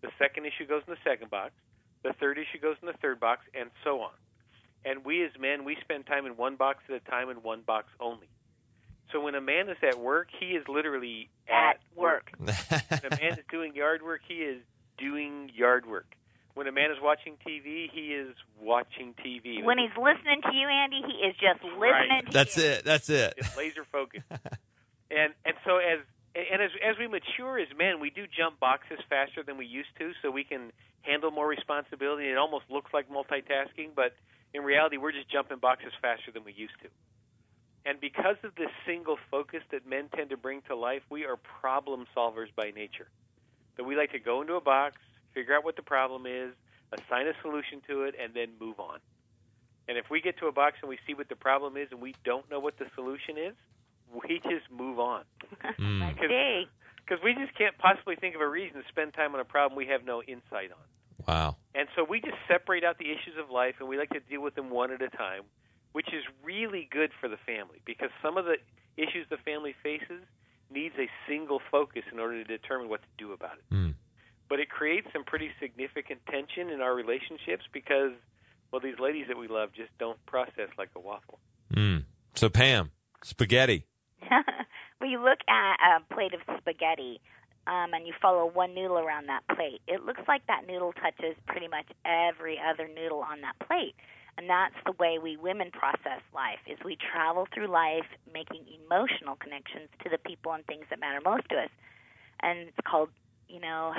the second issue goes in the second box, the third issue goes in the third box, and so on. And we as men, we spend time in one box at a time in one box only. So when a man is at work, he is literally at,
At work.
when a man is doing yard work, he is doing yard work. When a man is watching TV, he is watching TV.
When he's listening to you, Andy, he is just listening
Right.
to
That's
you.
it. That's it.
It's laser focused. and and so as and as as we mature as men, we do jump boxes faster than we used to, so we can handle more responsibility. It almost looks like multitasking, but in reality, we're just jumping boxes faster than we used to. And because of this single focus that men tend to bring to life, we are problem solvers by nature. That we like to go into a box, figure out what the problem is, assign a solution to it, and then move on. And if we get to a box and we see what the problem is and we don't know what the solution is, we just move on.
Mm.
Because we just can't possibly think of a reason to spend time on a problem we have no insight on.
Wow.
And so we just separate out the issues of life and we like to deal with them one at a time, which is really good for the family because some of the issues the family faces needs a single focus in order to determine what to do about it.
Mm.
But it creates some pretty significant tension in our relationships because, well, these ladies that we love just don't process like a waffle.
Mm. So Pam, spaghetti.
when you look at a plate of spaghetti um, and you follow one noodle around that plate, it looks like that noodle touches pretty much every other noodle on that plate. And that's the way we women process life is we travel through life making emotional connections to the people and things that matter most to us. And it's called, you know,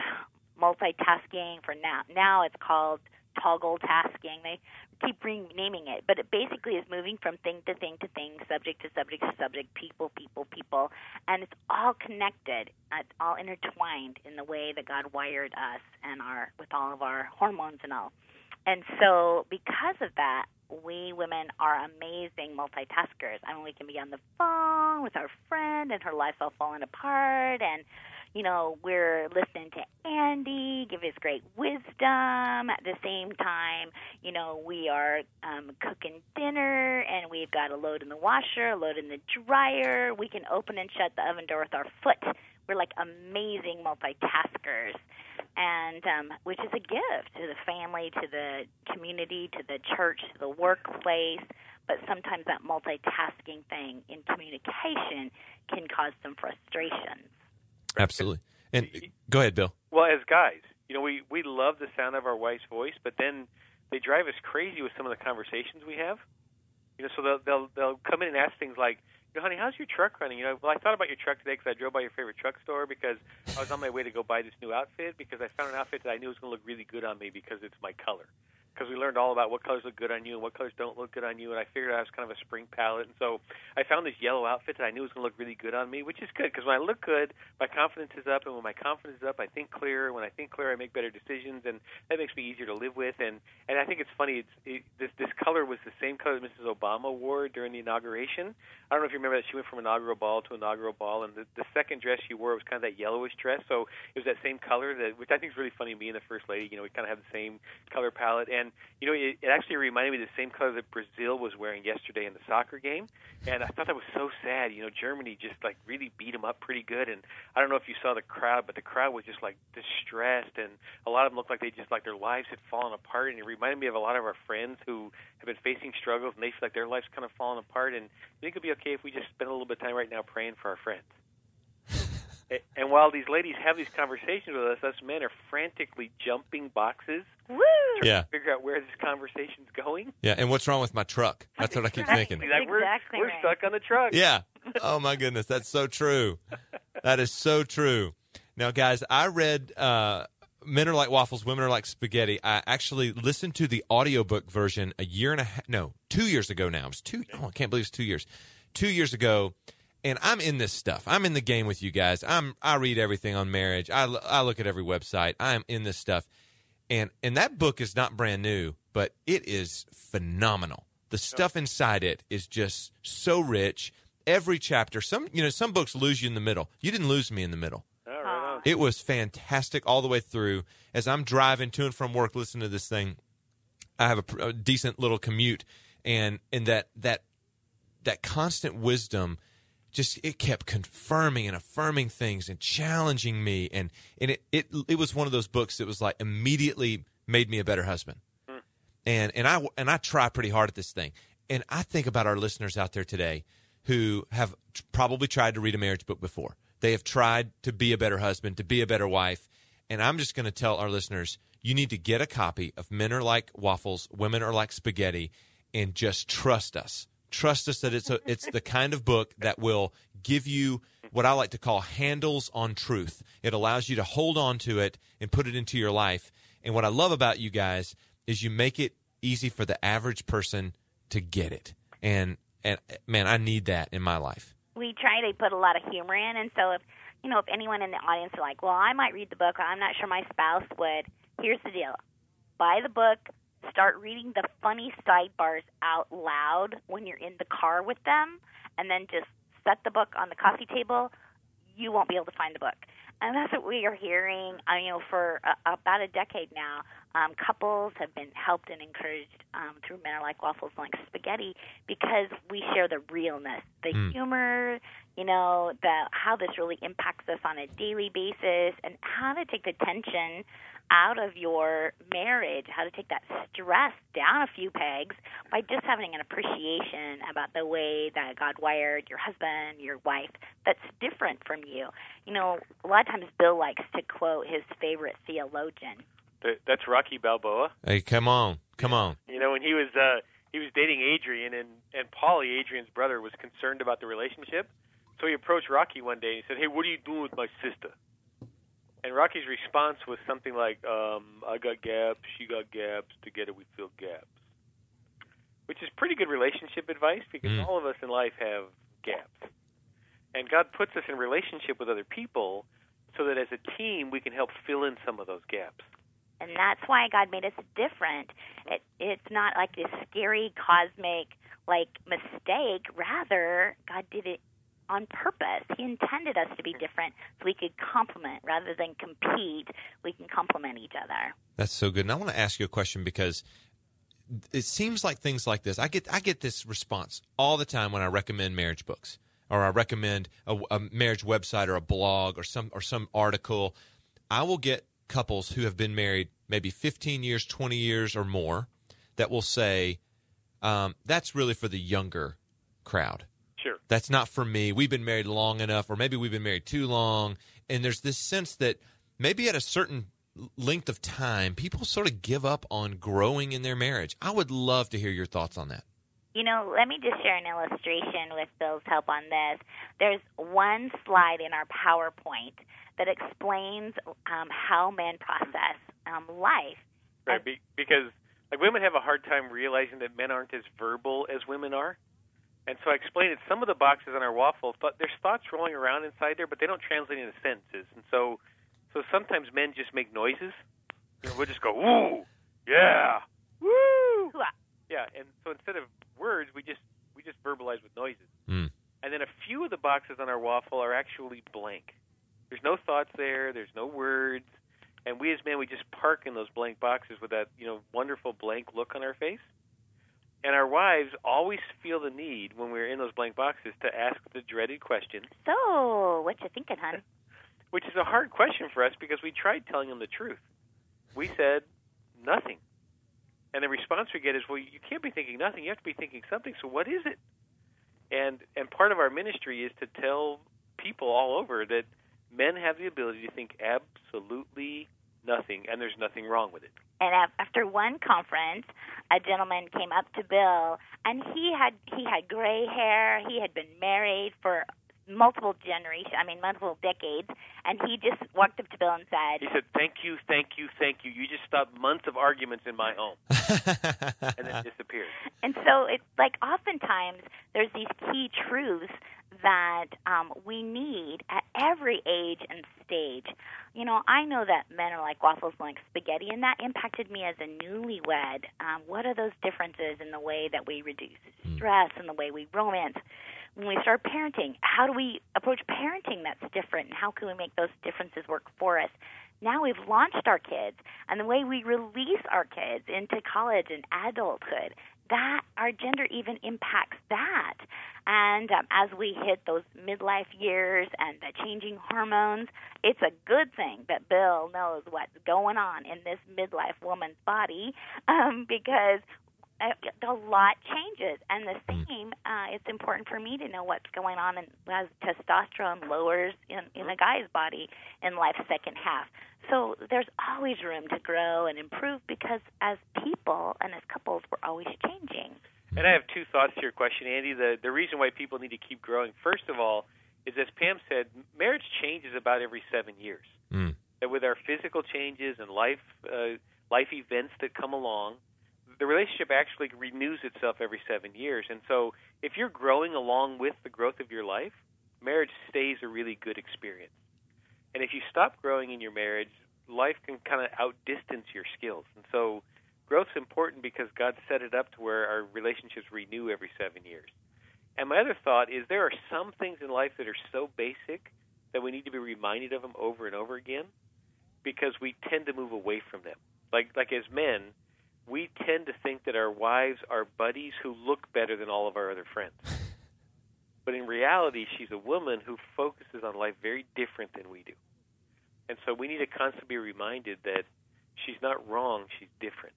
multitasking for now. Now it's called toggle tasking. They keep renaming it, but it basically is moving from thing to thing to thing, subject to subject to subject, people, people, people, and it's all connected. Uh, it's all intertwined in the way that God wired us and our with all of our hormones and all. And so, because of that, we women are amazing multitaskers. I mean, we can be on the phone with our friend, and her life's all falling apart, and you know, we're listening to Andy give his great wisdom. At the same time, you know, we are um, cooking dinner and we've got a load in the washer, a load in the dryer. We can open and shut the oven door with our foot. We're like amazing multitaskers. And um, which is a gift to the family, to the community, to the church, to the workplace. But sometimes that multitasking thing in communication can cause some frustrations.
Absolutely. And go ahead, Bill.
Well, as guys, you know, we we love the sound of our wife's voice, but then they drive us crazy with some of the conversations we have. You know, so they'll they'll they'll come in and ask things like, you know, honey, how's your truck running? You know, well, I thought about your truck today because I drove by your favorite truck store because I was on my way to go buy this new outfit because I found an outfit that I knew was going to look really good on me because it's my color. Because we learned all about what colors look good on you and what colors don't look good on you, and I figured I was kind of a spring palette, and so I found this yellow outfit that I knew was going to look really good on me, which is good because when I look good, my confidence is up, and when my confidence is up, I think clearer. When I think clearer, I make better decisions, and that makes me easier to live with. And and I think it's funny. It's it, this this color was the same color that Mrs. Obama wore during the inauguration. I don't know if you remember that she went from inaugural ball to inaugural ball, and the, the second dress she wore was kind of that yellowish dress, so it was that same color that which I think is really funny. Me and the first lady, you know, we kind of have the same color palette, and you know, it, it actually reminded me of the same color that Brazil was wearing yesterday in the soccer game, and I thought that was so sad. You know, Germany just like really beat them up pretty good, and I don't know if you saw the crowd, but the crowd was just like distressed, and a lot of them looked like they just like their lives had fallen apart, and it reminded me of a lot of our friends who have been facing struggles, and they feel like their life's kind of fallen apart. And I think it'd be okay if we just spend a little bit of time right now praying for our friends. A- And while these ladies have these conversations with us, us men are frantically jumping boxes
Woo!
Yeah.
to figure out where this conversation's going.
Yeah. And what's wrong with my truck? That's what I keep
Exactly.
thinking.
Like we're
Exactly
we're
right.
stuck on the truck.
Yeah. Oh my goodness, that's so true. That is so true. Now, guys, I read uh, "Men Are Like Waffles, Women Are Like Spaghetti." I actually listened to the audiobook version a year and a half, no, two years ago. Now it was two. Oh, I can't believe it's two years. Two years ago, and I'm in this stuff. I'm in the game with you guys. I'm. I read everything on marriage. I, I look at every website. I'm in this stuff, and and that book is not brand new, but it is phenomenal. The stuff inside it is just so rich. Every chapter, some you know, some books lose you in the middle. You didn't lose me in the middle.
Right.
It was fantastic all the way through. As I'm driving to and from work, listening to this thing, I have a, a decent little commute, and and that that that constant wisdom just it kept confirming and affirming things and challenging me and and it it it was one of those books that was like immediately made me a better husband hmm. and and I and I try pretty hard at this thing. And I think about our listeners out there today who have t- probably tried to read a marriage book before. They have tried to be a better husband, to be a better wife. And I'm just going to tell our listeners, you need to get a copy of Men Are Like Waffles, Women Are Like Spaghetti, and just trust us. Trust us that it's a, it's the kind of book that will give you what I like to call handles on truth. It allows you to hold on to it and put it into your life. And what I love about you guys is you make it easy for the average person to get it. And and man, I need that in my life.
We try to put a lot of humor in, and so if you know if anyone in the audience are like, "Well, I might read the book. I'm not sure my spouse would." Here's the deal: buy the book. Start reading the funny sidebars out loud when you're in the car with them, and then just set the book on the coffee table. You won't be able to find the book and that's what we are hearing. I know, for uh, about a decade now, um, couples have been helped and encouraged um, through Men Are Like Waffles, and Like Spaghetti, because we share the realness, the mm. humor, you know, the how this really impacts us on a daily basis, and how to take the tension out of your marriage, how to take that stress down a few pegs by just having an appreciation about the way that God wired your husband, your wife, that's different from you. You know, a lot of times Bill likes to quote his favorite theologian.
That's Rocky Balboa.
Hey, come on, come on.
You know, when he was uh, he was dating Adrian, and and Paulie, Adrian's brother, was concerned about the relationship, so he approached Rocky one day and he said, "Hey, what are you doing with my sister?" And Rocky's response was something like, um, "I got gaps, she got gaps. Together we fill gaps," which is pretty good relationship advice because mm. all of us in life have gaps, and God puts us in relationship with other people so that as a team we can help fill in some of those gaps.
And that's why God made us different. It, it's not like this scary cosmic like mistake. Rather, God did it on purpose. He intended us to be different so we could complement rather than compete. We can complement each other.
That's so good. And I want to ask you a question because it seems like things like this. I get I get this response all the time when I recommend marriage books or I recommend a, a marriage website or a blog or some or some article. I will get couples who have been married maybe 15 years, 20 years or more that will say, um, that's really for the younger crowd.
Sure.
That's not for me. We've been married long enough, or maybe we've been married too long. And there's this sense that maybe at a certain length of time, people sort of give up on growing in their marriage. I would love to hear your thoughts on that.
You know, let me just share an illustration with Bill's help on this. There's one slide in our PowerPoint that explains um, how men process um, life.
Right, be, because like women have a hard time realizing that men aren't as verbal as women are. And so I explained that some of the boxes on our waffles, but there's thoughts rolling around inside there, but they don't translate into sentences. And so, so sometimes men just make noises. You know, we'll just go, "Ooh, yeah, woo, yeah." And so instead of words, we just we just verbalize with noises.
Mm.
And then a few of the boxes on our waffle are actually blank. There's no thoughts there. There's no words. And we as men, we just park in those blank boxes with that you know wonderful blank look on our face. And our wives always feel the need when we're in those blank boxes to ask the dreaded question.
So, what you thinking, hon?
Which is a hard question for us because we tried telling them the truth. We said nothing. And the response we get is, "Well, you can't be thinking nothing. You have to be thinking something. So what is it?" And and part of our ministry is to tell people all over that men have the ability to think absolutely nothing, and there's nothing wrong with it.
And after one conference, a gentleman came up to Bill, and he had he had gray hair. He had been married for multiple generations, I mean, multiple decades, and he just walked up to Bill and said,
He said, Thank you, thank you, thank you. You just stopped months of arguments in my home. and then disappeared.
And so it's like oftentimes there's these key truths that um, we need at every age and stage. You know, I know that men are like waffles like spaghetti, and that impacted me as a newlywed. Um, what are those differences in the way that we reduce hmm. stress and the way we romance? When we start parenting, how do we approach parenting that's different, and how can we make those differences work for us? Now we've launched our kids, and the way we release our kids into college and adulthood, that our gender even impacts that. And um, as we hit those midlife years and the changing hormones, it's a good thing that Bill knows what's going on in this midlife woman's body um, because a, a lot changes, and the same. Uh, it's important for me to know what's going on in, as testosterone lowers in, in a guy's body in life's second half. So there's always room to grow and improve because as people and as couples, we're always changing.
And I have two thoughts to your question, Andy. The the reason why people need to keep growing, first of all, is as Pam said, marriage changes about every seven years.
Mm.
That with our physical changes and life uh, life events that come along, the relationship actually renews itself every seven years. And so, if you're growing along with the growth of your life, marriage stays a really good experience. And if you stop growing in your marriage, life can kind of outdistance your skills. And so, growth's important because God set it up to where our relationships renew every seven years. And my other thought is there are some things in life that are so basic that we need to be reminded of them over and over again because we tend to move away from them. Like like as men, we tend to think that our wives are buddies who look better than all of our other friends. But in reality, she's a woman who focuses on life very different than we do. And so we need to constantly be reminded that she's not wrong, she's different.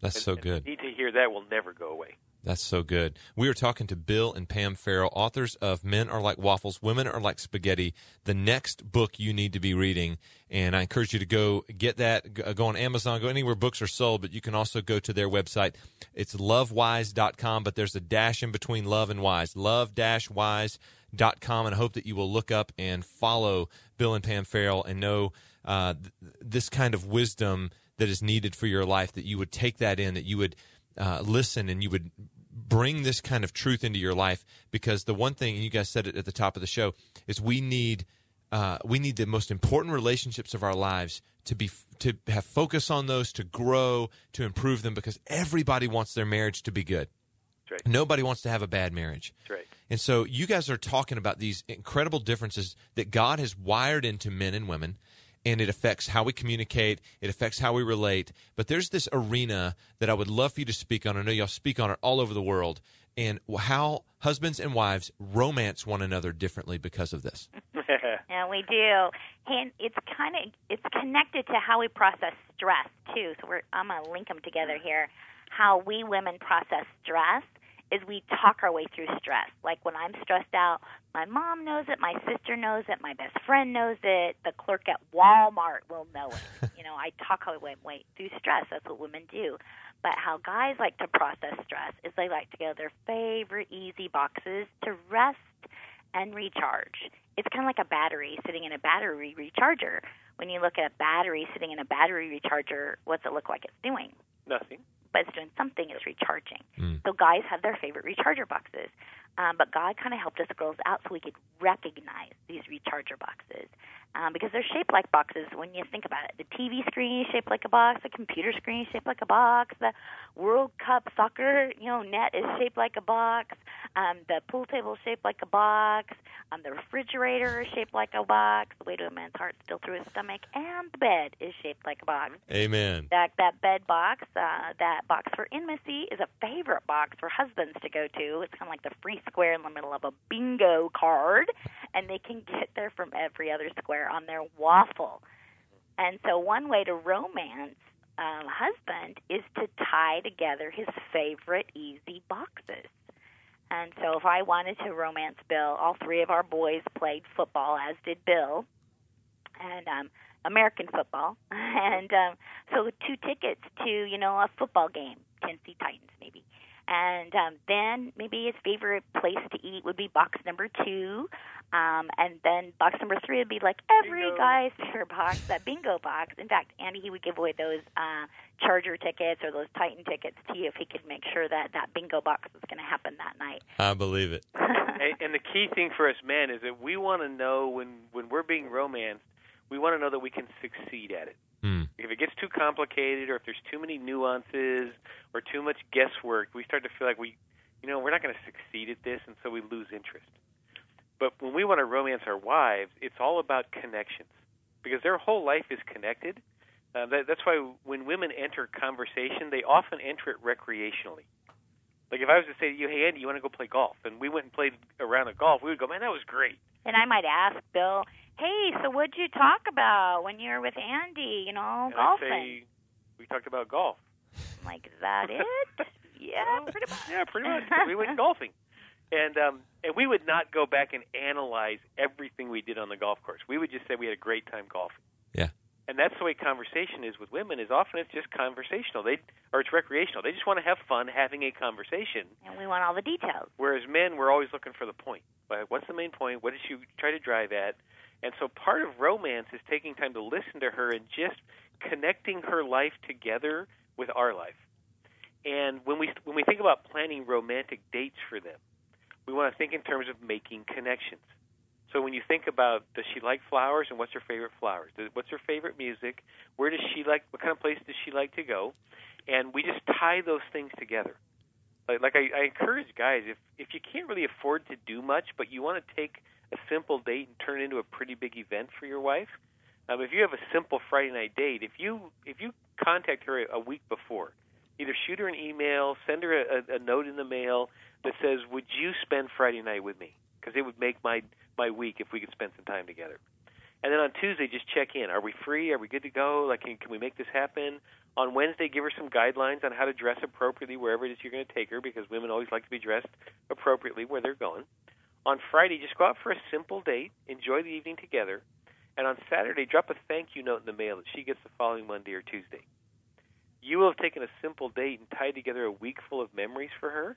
That's
And-
so good.
Need to hear that will never go away.
That's so good. We are talking to Bill and Pam Farrell, authors of Men Are Like Waffles, Women Are Like Spaghetti, the next book you need to be reading. And I encourage you to go get that. Go go on Amazon, go anywhere books are sold, but you can also go to their website. It's lovewise.com, but there's a dash in between love and wise. love dash wise.com And I hope that you will look up and follow Bill and Pam Farrell and know uh, th- this kind of wisdom that is needed for your life, that you would take that in, that you would uh, listen and you would bring this kind of truth into your life because the one thing and you guys said it at the top of the show is we need uh, we need the most important relationships of our lives to be to have focus on those to grow to improve them because everybody wants their marriage to be good
right.
nobody wants to have a bad marriage
That's right.
and so you guys are talking about these incredible differences that God has wired into men and women, and it affects how we communicate, it affects how we relate. But there's this arena that I would love for you to speak on. I know y'all speak on it all over the world, and how husbands and wives romance one another differently because of this.
Yeah, we do. And it's kind of it's connected to how we process stress too. So we're I'm gonna link them together here. How we women process stress is we talk our way through stress. Like when I'm stressed out, my mom knows it, my sister knows it, my best friend knows it, the clerk at Walmart will know it. you know, I talk our way, way through stress. That's what women do. But how guys like to process stress is they like to go to their favorite easy boxes to rest and recharge. It's kind of like a battery sitting in a battery recharger. When you look at a battery sitting in a battery recharger, what's it look like it's doing?
Nothing.
But it's doing something, it's recharging.
Mm.
So guys have their favorite recharger boxes. Um, but God kind of helped us girls out so we could recognize these recharger boxes um, because they're shaped like boxes when you think about it. The TV screen is shaped like a box, the computer screen is shaped like a box, the World Cup soccer you know net is shaped like a box, um, the pool table is shaped like a box, um, the refrigerator is shaped like a box, the way to a man's heart still through his stomach, and the bed is shaped like a box.
Amen.
That that bed box, uh, that box for intimacy, is a favorite box for husbands to go to. It's kind of like the free square in the middle of a bingo card, and they can get there from every other square on their waffle. And so, one way to romance um, husband is to tie together his favorite easy boxes. And so, if I wanted to romance Bill, all three of our boys played football, as did Bill, and um, American football. And um, so, two tickets to you know a football game, Tennessee Titans maybe. And um, then maybe his favorite place to eat would be box number two. Um, and then box number three would be like every
Bingo.
guy's favorite box, that bingo box. In fact, Andy, he would give away those uh, Charger tickets or those Titan tickets to you if he could make sure that that bingo box was going to happen that night.
I believe it.
and, and the key thing for us men is that we want to know when when we're being romanced, we want to know that we can succeed at it.
Mm.
If it gets too complicated, or if there's too many nuances, or too much guesswork, we start to feel like we, you know, we're not going to succeed at this, and so we lose interest. But when we want to romance our wives, it's all about connections, because their whole life is connected. Uh, that, that's why when women enter conversation, they often enter it recreationally. Like if I was to say to you, "Hey Andy, you want to go play golf?" and we went and played a round of golf, we would go, "Man, that was great."
And I might ask Bill, "Hey, so what'd you talk about when you were with Andy? You know,
And
golfing?"
say, "We talked about golf."
I'm like, is that it? Yeah, pretty much.
Yeah, pretty much. we went golfing, and um, and we would not go back and analyze everything we did on the golf course. We would just say we had a great time golfing.
Yeah.
And that's the way conversation is with women. Is often it's just conversational. They or it's recreational. They just want to have fun having a conversation.
And we want all the details.
Whereas men, we're always looking for the point. Like, what's the main point? What did you try to drive at? And so part of romance is taking time to listen to her and just connecting her life together with our life. And when we when we think about planning romantic dates for them, we want to think in terms of making connections. So when you think about does she like flowers and what's her favorite flowers? What's her favorite music? Where does she like what kind of place does she like to go? And we just tie those things together. Like, like I, I encourage guys if if you can't really afford to do much, but you want to take a simple date and turn it into a pretty big event for your wife. Um, if you have a simple Friday night date, if you if you contact her a week before, either shoot her an email, send her a, a note in the mail that says, "Would you spend Friday night with me?" Because it would make my my week if we could spend some time together. And then on Tuesday, just check in. Are we free? Are we good to go? Like, can, can we make this happen? On Wednesday, give her some guidelines on how to dress appropriately wherever it is you're going to take her, because women always like to be dressed appropriately where they're going. On Friday, just go out for a simple date, enjoy the evening together, and on Saturday, drop a thank you note in the mail that she gets the following Monday or Tuesday. You will have taken a simple date and tied together a week full of memories for her,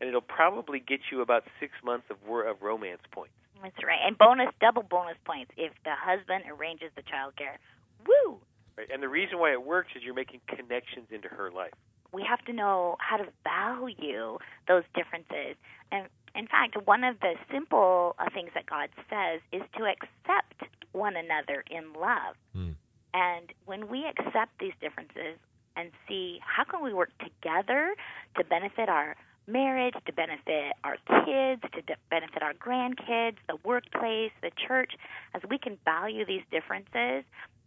and it'll probably get you about six months of, of romance points.
That's right. And bonus, double bonus points if the husband arranges the child care. Woo!
Right. And the reason why it works is you're making connections into her life.
We have to know how to value those differences. And in fact, one of the simple uh, things that God says is to accept one another in love.
Mm.
And when we accept these differences and see how can we work together to benefit our marriage, to benefit our kids, to de- benefit our grandkids, the workplace, the church, as we can value these differences,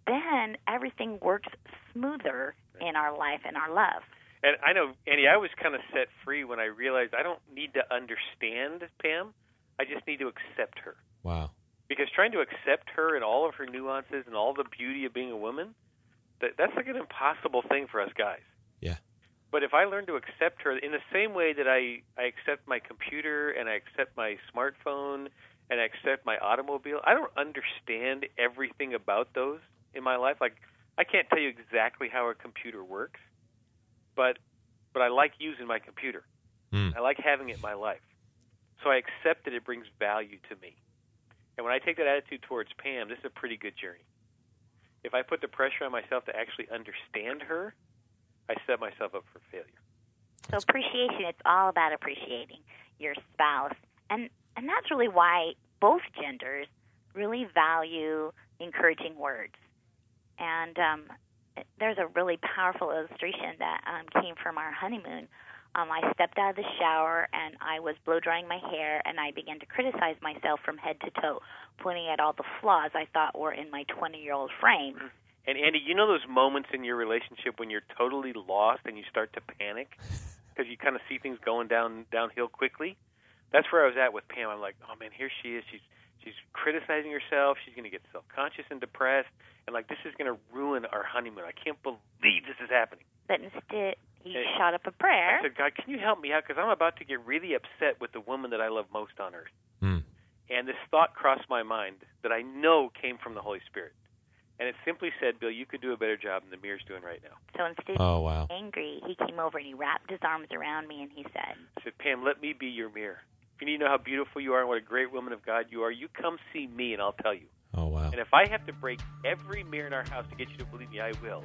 then everything works smoother in our life and our love.
And I know, Andy, I was kind of set free when I realized I don't need to understand Pam. I just need to accept her.
Wow.
Because trying to accept her and all of her nuances and all the beauty of being a woman, that, that's like an impossible thing for us guys.
Yeah.
But if I learn to accept her in the same way that I, I accept my computer and I accept my smartphone and I accept my automobile, I don't understand everything about those in my life. Like I can't tell you exactly how a computer works, but but I like using my computer.
Mm.
I like having it in my life. So I accept that it brings value to me. And when I take that attitude towards Pam, this is a pretty good journey. If I put the pressure on myself to actually understand her, I set myself up for failure.
So appreciation, it's all about appreciating your spouse. And and that's really why both genders really value encouraging words. And um, there's a really powerful illustration that um, came from our honeymoon. Um, I stepped out of the shower and I was blow drying my hair, and I began to criticize myself from head to toe, pointing at all the flaws I thought were in my 20 year old frame.
And Andy, you know those moments in your relationship when you're totally lost and you start to panic because you kind of see things going down downhill quickly. That's where I was at with Pam. I'm like, oh man, here she is. She's she's criticizing herself. She's going to get self conscious and depressed, and like this is going to ruin our honeymoon. I can't believe this is happening.
But instead, he
Hey,
shot up a prayer.
I said, God, can you help me out? Because I'm about to get really upset with the woman that I love most on earth.
Mm.
And this thought crossed my mind that I know came from the Holy Spirit. And it simply said, Bill, you could do a better job than the mirror's doing right now.
So instead
Oh, wow.
angry, he came over and he wrapped his arms around me and he said,
I said, Pam, let me be your mirror. If you need to know how beautiful you are and what a great woman of God you are, you come see me and I'll tell you.
Oh, wow.
And if I have to break every mirror in our house to get you to believe me, I will.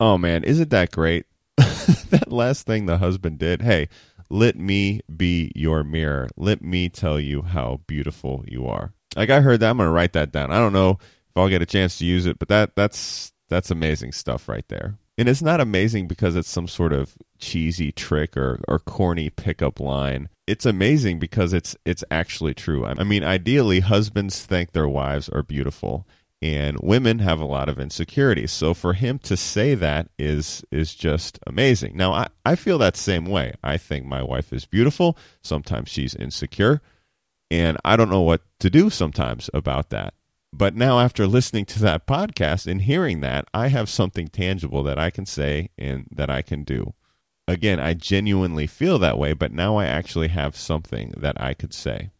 Oh man, isn't that great? that last thing the husband did. Hey, let me be your mirror. Let me tell you how beautiful you are. Like I heard that, I'm gonna write that down. I don't know if I'll get a chance to use it, but that that's that's amazing stuff right there. And it's not amazing because it's some sort of cheesy trick or, or corny pickup line. It's amazing because it's it's actually true. I mean, ideally, husbands think their wives are beautiful, and women have a lot of insecurities. So for him to say that is is just amazing. Now I, I feel that same way. I think my wife is beautiful. Sometimes she's insecure, and I don't know what to do sometimes about that. But now, after listening to that podcast and hearing that, I have something tangible that I can say and that I can do. Again, I genuinely feel that way, but now I actually have something that I could say.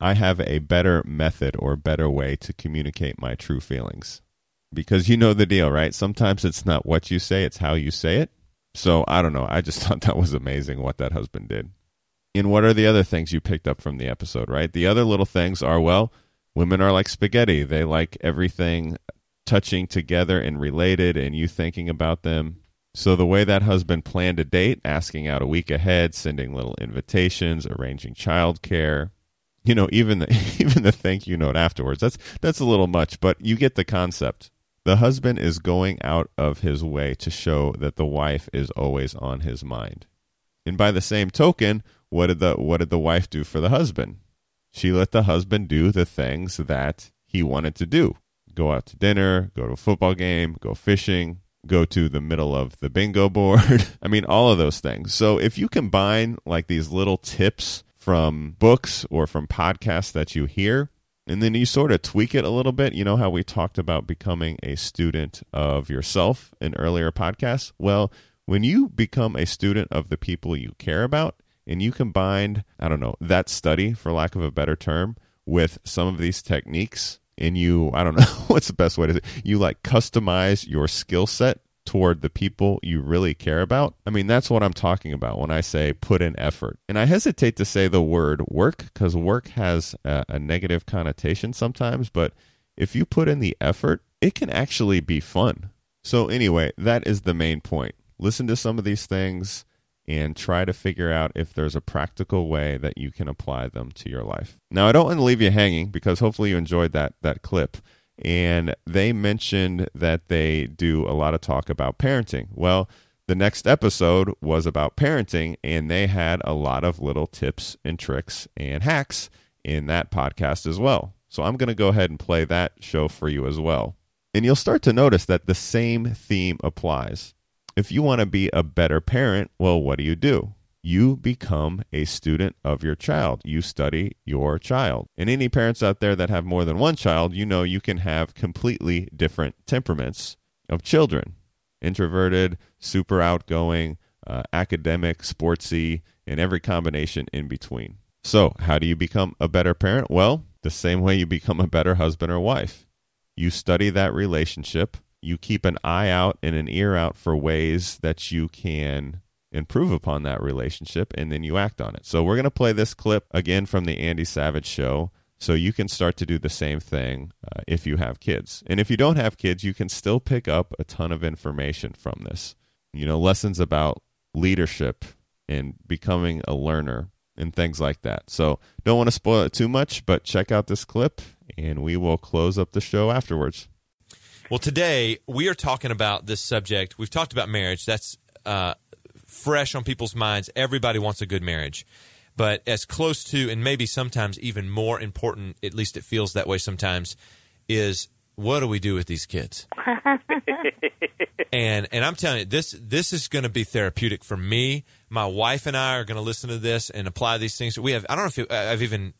I have a better method or better way to communicate my true feelings. Because you know the deal, right? Sometimes it's not what you say, it's how you say it. So I don't know. I just thought that was amazing what that husband did. And what are the other things you picked up from the episode, right? The other little things are, well, women are like spaghetti. They like everything touching together and related and you thinking about them. So the way that husband planned a date, asking out a week ahead, sending little invitations, arranging childcare, you know, even the even the thank you note afterwards. That's that's a little much, but you get the concept. The husband is going out of his way to show that the wife is always on his mind. And by the same token, what did the what did the wife do for the husband? She let the husband do the things that he wanted to do. Go out to dinner, go to a football game, go fishing, go to the middle of the bingo board. I mean, all of those things. So if you combine like these little tips from books or from podcasts that you hear, and then you sort of tweak it a little bit. You know how we talked about becoming a student of yourself in earlier podcasts? Well, when you become a student of the people you care about and you combined, I don't know, that study, for lack of a better term, with some of these techniques, and you, I don't know what's the best way to say, you like customize your skill set toward the people you really care about. I mean, that's what I'm talking about when I say put in effort. And I hesitate to say the word work because work has a, a, negative connotation sometimes, but if you put in the effort, it can actually be fun. So, anyway, that is the main point. Listen to some of these things and try to figure out if there's a practical way that you can apply them to your life. Now, I don't want to leave you hanging because hopefully you enjoyed that that clip and they mentioned that they do a lot of talk about parenting. Well, the next episode was about parenting, and they had a lot of little tips and tricks and hacks in that podcast as well. So I'm going to go ahead and play that show for you as well. And you'll start to notice that the same theme applies. If you want to be a better parent, well, what do you do? you become a student of your child. You study your child. And any parents out there that have more than one child, you know you can have completely different temperaments of children introverted, super outgoing, uh, academic, sportsy, and every combination in between. So, how do you become a better parent? Well, the same way you become a better husband or wife. You study that relationship. You keep an eye out and an ear out for ways that you can improve upon that relationship and then you act on it. So we're going to play this clip again from the Andy Savage show so you can start to do the same thing uh, if you have kids. And if you don't have kids, you can still pick up a ton of information from this. You know, lessons about leadership and becoming a learner and things like that. So don't want to spoil it too much, but check out this clip and we will close up the show afterwards.
Well, today we are talking about this subject. We've talked about marriage. That's uh, fresh on people's minds. Everybody wants a good marriage. But as close to, and maybe sometimes even more important, at least it feels that way sometimes, is what do we do with these kids? and and I'm telling you, this this is going to be therapeutic for me. My wife and I are going to listen to this and apply these things. We have I don't know if I've even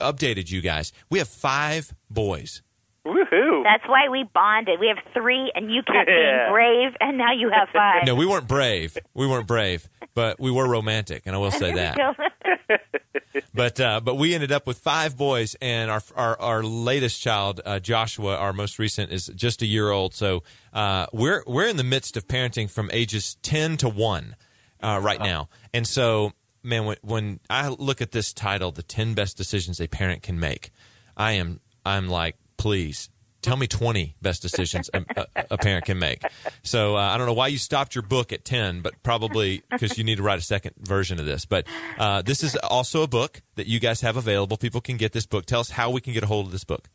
updated you guys. We have five boys.
Woohoo!
That's why we bonded. We have three, and you kept being brave, and now you have five.
No, we weren't brave. We weren't brave, but we were romantic, and I will say that. but uh, but we ended up with five boys, and our our, our latest child, uh, Joshua, our most recent, is just a year old. So uh, we're we're in the midst of parenting from ages ten to one uh, right now, and so man, when, when I look at this title, the ten best decisions a parent can make, I am I'm like please tell me 20 best decisions a, a, parent can make. So uh, I don't know why you stopped your book at 10, but probably because you need to write a second version of this. But uh, this is also a book that you guys have available. People can get this book. Tell us how we can get a hold of this book.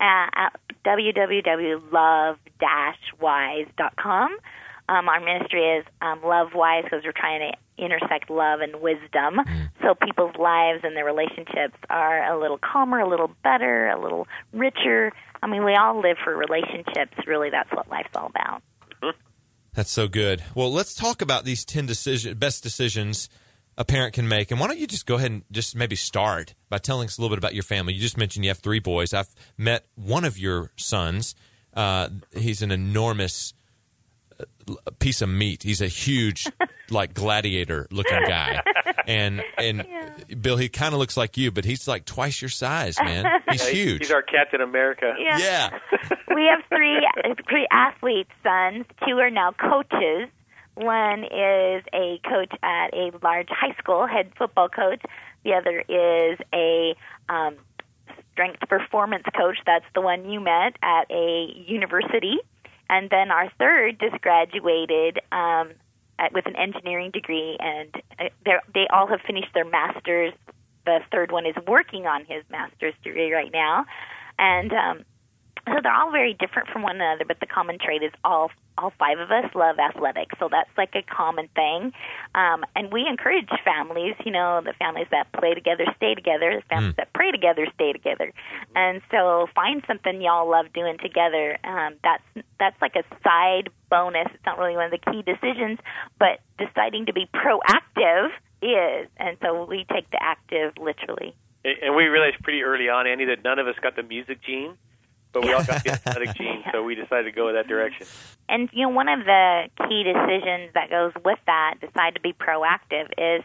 Uh, at www.love-wise.com. Um, our ministry is um, Love Wise because we're trying to intersect love and wisdom. Mm. So people's lives and their relationships are a little calmer, a little better, a little richer. I mean, we all live for relationships. Really, that's what life's all about.
That's so good. Well, let's talk about these 10 decision, best decisions a parent can make. And why don't you just go ahead and just maybe start by telling us a little bit about your family? You just mentioned you have three boys. I've met one of your sons. Uh, he's an enormous piece of meat. He's a huge, like gladiator looking guy. And and Bill, he kind of looks like you, but he's like twice your size, man. He's
Yeah,
huge.
He's our Captain America.
Yeah.
yeah.
we have three three athlete sons. Two are now coaches. One is a coach at a large high school, head football coach. The other is a um, strength performance coach. That's the one you met at a university. And then our third just graduated um, at, with an engineering degree, and uh, they all have finished their masters. The third one is working on his master's degree right now, and um, so they're all very different from one another. But the common trait is all all five of us love athletics, so that's like a common thing. Um, and we encourage families, you know, the families that play together stay together, the families that pray together stay together. And so find something y'all love doing together. Um, that's that's like a side bonus. It's not really one of the key decisions, but deciding to be proactive is. And so we take the active literally.
And and we realized pretty early on, Andy, that none of us got the music gene, but we all got the athletic gene, so we decided to go that direction.
And you know, one of the key decisions that goes with that, decide to be proactive, is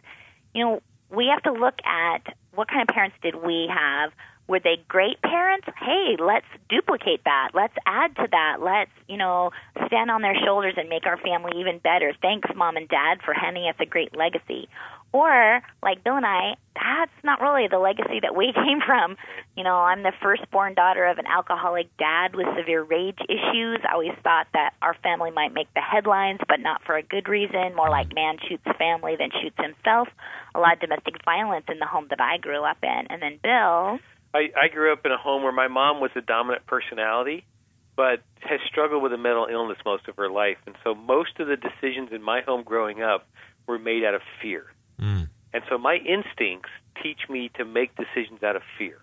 you know we have to look at what kind of parents did we have. Were they great parents? Hey, let's duplicate that. Let's add to that. Let's, you know, stand on their shoulders and make our family even better. Thanks, mom and dad, for handing us a great legacy. Or, like Bill and I, that's not really the legacy that we came from. You know, I'm the firstborn daughter of an alcoholic dad with severe rage issues. I always thought that our family might make the headlines, but not for a good reason. More like man shoots family than shoots himself. A lot of domestic violence in the home that I grew up in. And then Bill,
I, I grew up in a home where my mom was a dominant personality, but has struggled with a mental illness most of her life. And so most of the decisions in my home growing up were made out of fear.
Mm.
And so my instincts teach me to make decisions out of fear.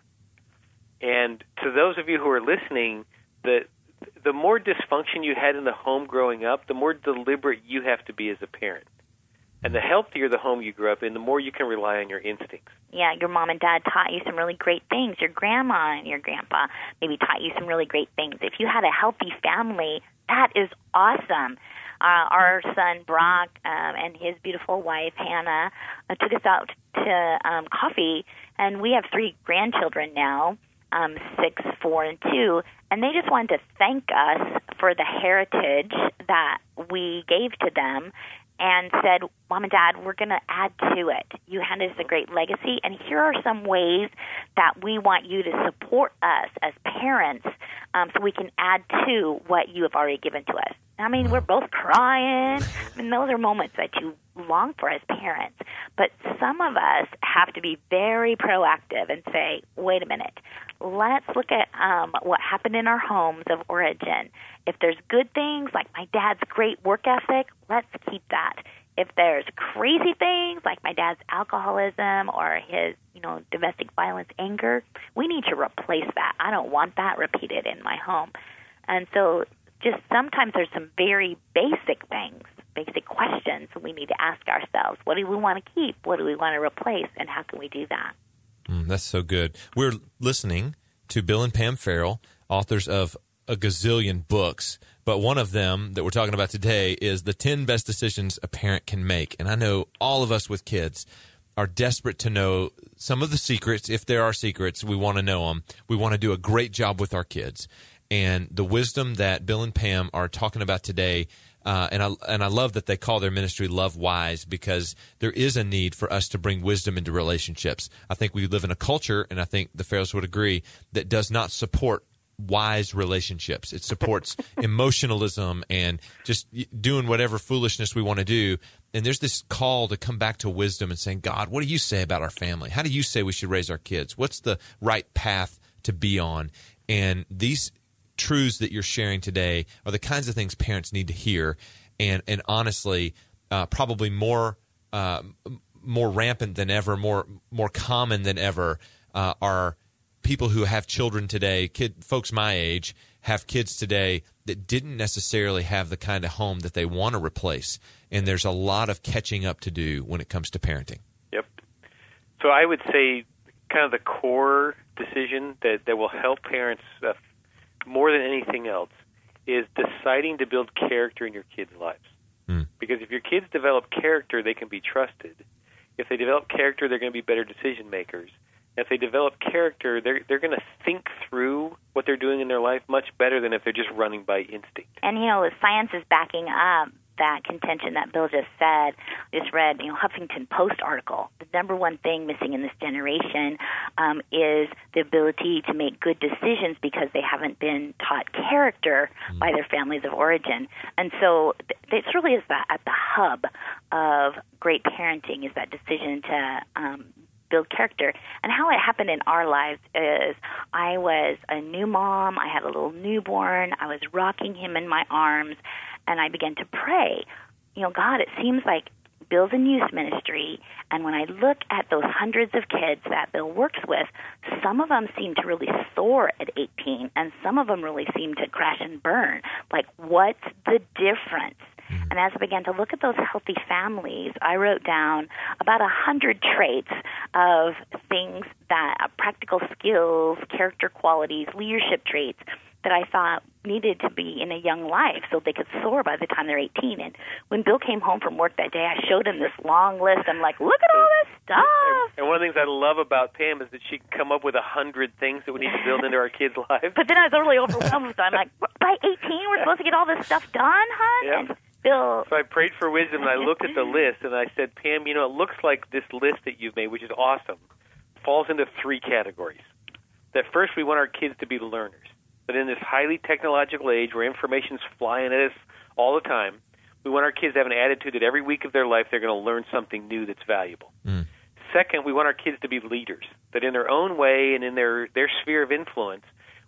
And to those of you who are listening, the the more dysfunction you had in the home growing up, the more deliberate you have to be as a parent. And the healthier the home you grew up in, the more you can rely on your instincts.
yeah, your mom and dad taught you some really great things. Your grandma and your grandpa maybe taught you some really great things. If you had a healthy family, that is awesome. Uh, our son Brock um, and his beautiful wife Hannah uh, took us out to um, coffee, and we have three grandchildren now, um, six, four, and two, and they just wanted to thank us for the heritage that we gave to them and said, Mom and Dad, we're going to add to it. You handed us a great legacy, and here are some ways that we want you to support us as parents um, so we can add to what you have already given to us. I mean, we're both crying. I mean, those are moments that you long for as parents. But some of us have to be very proactive and say, wait a minute, let's look at um, what happened in our homes of origin. If there's good things, like my dad's great work ethic, let's keep that. If there's crazy things like my dad's alcoholism or his, you know, domestic violence anger, we need to replace that. I don't want that repeated in my home. And so just sometimes there's some very basic things, basic questions we need to ask ourselves. What do we want to keep? What do we want to replace? And how can we do that?
Mm, that's so good. We're listening to Bill and Pam Farrel, authors of a gazillion books, but one of them that we're talking about today is the 10 best decisions a parent can make. And I know all of us with kids are desperate to know some of the secrets. If there are secrets, we want to know them. We want to do a great job with our kids. And the wisdom that Bill and Pam are talking about today uh, and I and I love that they call their ministry Love Wise because there is a need for us to bring wisdom into relationships. I think we live in a culture, and I think the Farrels would agree that does not support wise relationships. It supports emotionalism and just doing whatever foolishness we want to do. And there's this call to come back to wisdom and saying, God, what do you say about our family? How do you say we should raise our kids? What's the right path to be on? And these truths that you're sharing today are the kinds of things parents need to hear, and and honestly, uh, probably more uh, more rampant than ever, more more common than ever uh, are people who have children today, kid folks my age have kids today that didn't necessarily have the kind of home that they want to replace, and there's a lot of catching up to do when it comes to parenting. Yep.
So I would say, kind of the core decision that that will help parents uh, more than anything else is deciding to build character in your kids' lives.
Hmm.
Because if your kids develop character, they can be trusted. If they develop character, they're going to be better decision makers. If they develop character, they're they're going to think through what they're doing in their life much better than if they're just running by instinct.
And you know, the science is backing up that contention that Bill just said. Just read, you know, Huffington Post article. The number one thing missing in this generation um, is the ability to make good decisions because they haven't been taught character by their families of origin. And so, th- this really is the, at the hub of great parenting is that decision to um, build character. And how it happened in our lives is I was a new mom, I had a little newborn, I was rocking him in my arms, and I began to pray. You know, God, it seems like Bill's in youth ministry, and when I look at those hundreds of kids that Bill works with, some of them seem to really soar at 18, and some of them really seem to crash and burn. Like, what's the difference? And as I began to look at those healthy families, I wrote down about a hundred traits of things that uh, practical skills, character qualities, leadership traits that I thought needed to be in a young life so they could soar by the time they're 18. And when Bill came home from work that day, I showed him this long list. I'm like, look at all this stuff.
And one of the things I love about Pam is that she can come up with a hundred things that we need to build into our kids' lives.
But then I was really overwhelmed with it. I'm like, by 18, we're supposed to get all this stuff done, hon?
Yep.
And Bill,
So I prayed for wisdom, and I looked at the list, and I said, Pam, you know, it looks like this list that you've made, which is awesome, falls into three categories. That first, we want our kids to be learners. That in this highly technological age where information's flying at us all the time, we want our kids to have an attitude that every week of their life they're going to learn something new that's valuable. Mm. Second, we want our kids to be leaders. That in their own way and in their, their sphere of influence,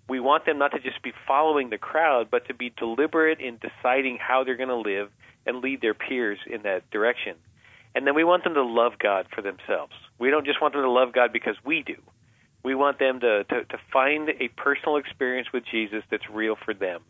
we want them not to just be following the crowd, but to be deliberate in deciding how they're going to live and lead their peers in that direction. And then we want them to love God for themselves. We don't just want them to love God because we do. We want them to, to, to find a personal experience with Jesus that's real for them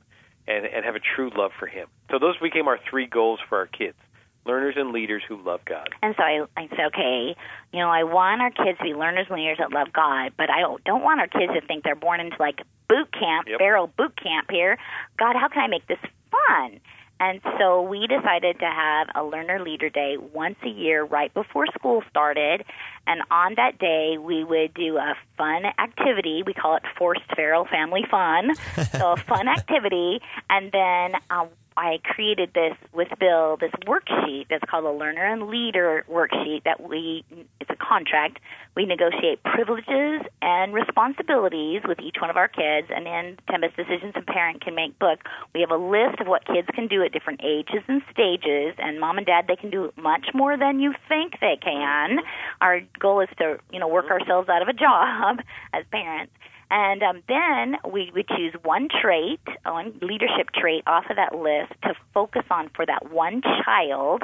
and, and have a true love for Him. So those became our three goals for our kids learners and leaders who love God.
And so I, I said, okay, you know, I want our kids to be learners and leaders that love God, but I don't want our kids to think they're born into like boot camp,
Yep.
Farrel boot camp here. God, how can I make this fun? And so we decided to have a learner leader day once a year right before school started. And on that day, we would do a fun activity. We call it Forced Farrel Family Fun. so a fun activity. And then um, I created this with Bill, this worksheet that's called a learner and leader worksheet that we, it's a contract. We negotiate privileges and responsibilities with each one of our kids. And in 10 Best Decisions a Parent Can Make book, we have a list of what kids can do at different ages and stages. And mom and dad, they can do much more than you think they can. Our goal is to, you know, work ourselves out of a job as parents. And um, then we would choose one trait, one leadership trait off of that list to focus on for that one child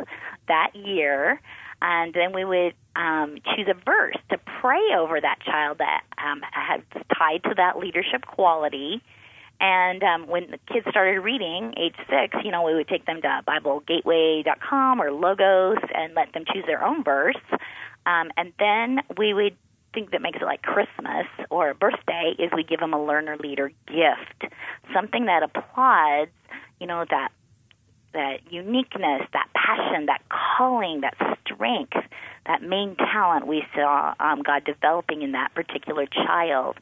that year. And then we would um, choose a verse to pray over that child that um, has tied to that leadership quality. And um, when the kids started reading, age six, you know, we would take them to BibleGateway.com or Logos and let them choose their own verse. Um, and then we would think that makes it like Christmas or a birthday is we give them a learner leader gift, something that applauds, you know, that that uniqueness, that passion, that calling, that strength, that main talent we saw um, God developing in that particular child.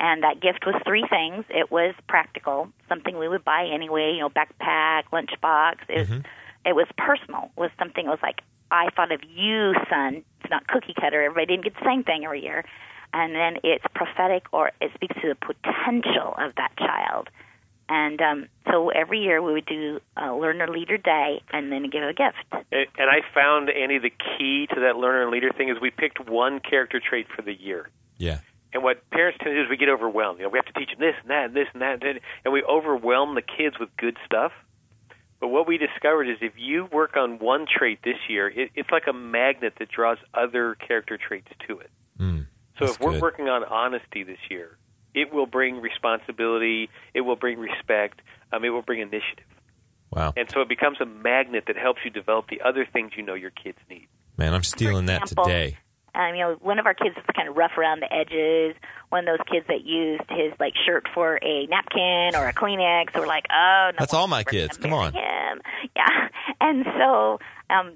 And that gift was three things. It was practical, something we would buy anyway, you know, backpack, lunchbox. It was, it was personal. It was something. It was like I thought of you, son. It's not cookie cutter. Everybody didn't get the same thing every year. And then it's prophetic, or it speaks to the potential of that child. And um, so every year we would do a learner leader day, and then give a gift.
And and I found, Andy, the key to that learner and leader thing is we picked one character trait for the year.
Yeah.
And what parents tend to do is we get overwhelmed. You know, we have to teach them this and that and this and that, and, and we overwhelm the kids with good stuff. But what we discovered is if you work on one trait this year, it, it's like a magnet that draws other character traits to it.
Mm,
So if we're
good.
working on honesty this year, it will bring responsibility, it will bring respect, um, it will bring initiative.
Wow.
And so it becomes a magnet that helps you develop the other things you know your kids need.
Man, I'm stealing that today.
Um, you know, one of our kids was kind of rough around the edges. One of those kids that used his like shirt for a napkin or a Kleenex, or like, oh, no
That's all my kids. Come
on, Him. Yeah, and so um,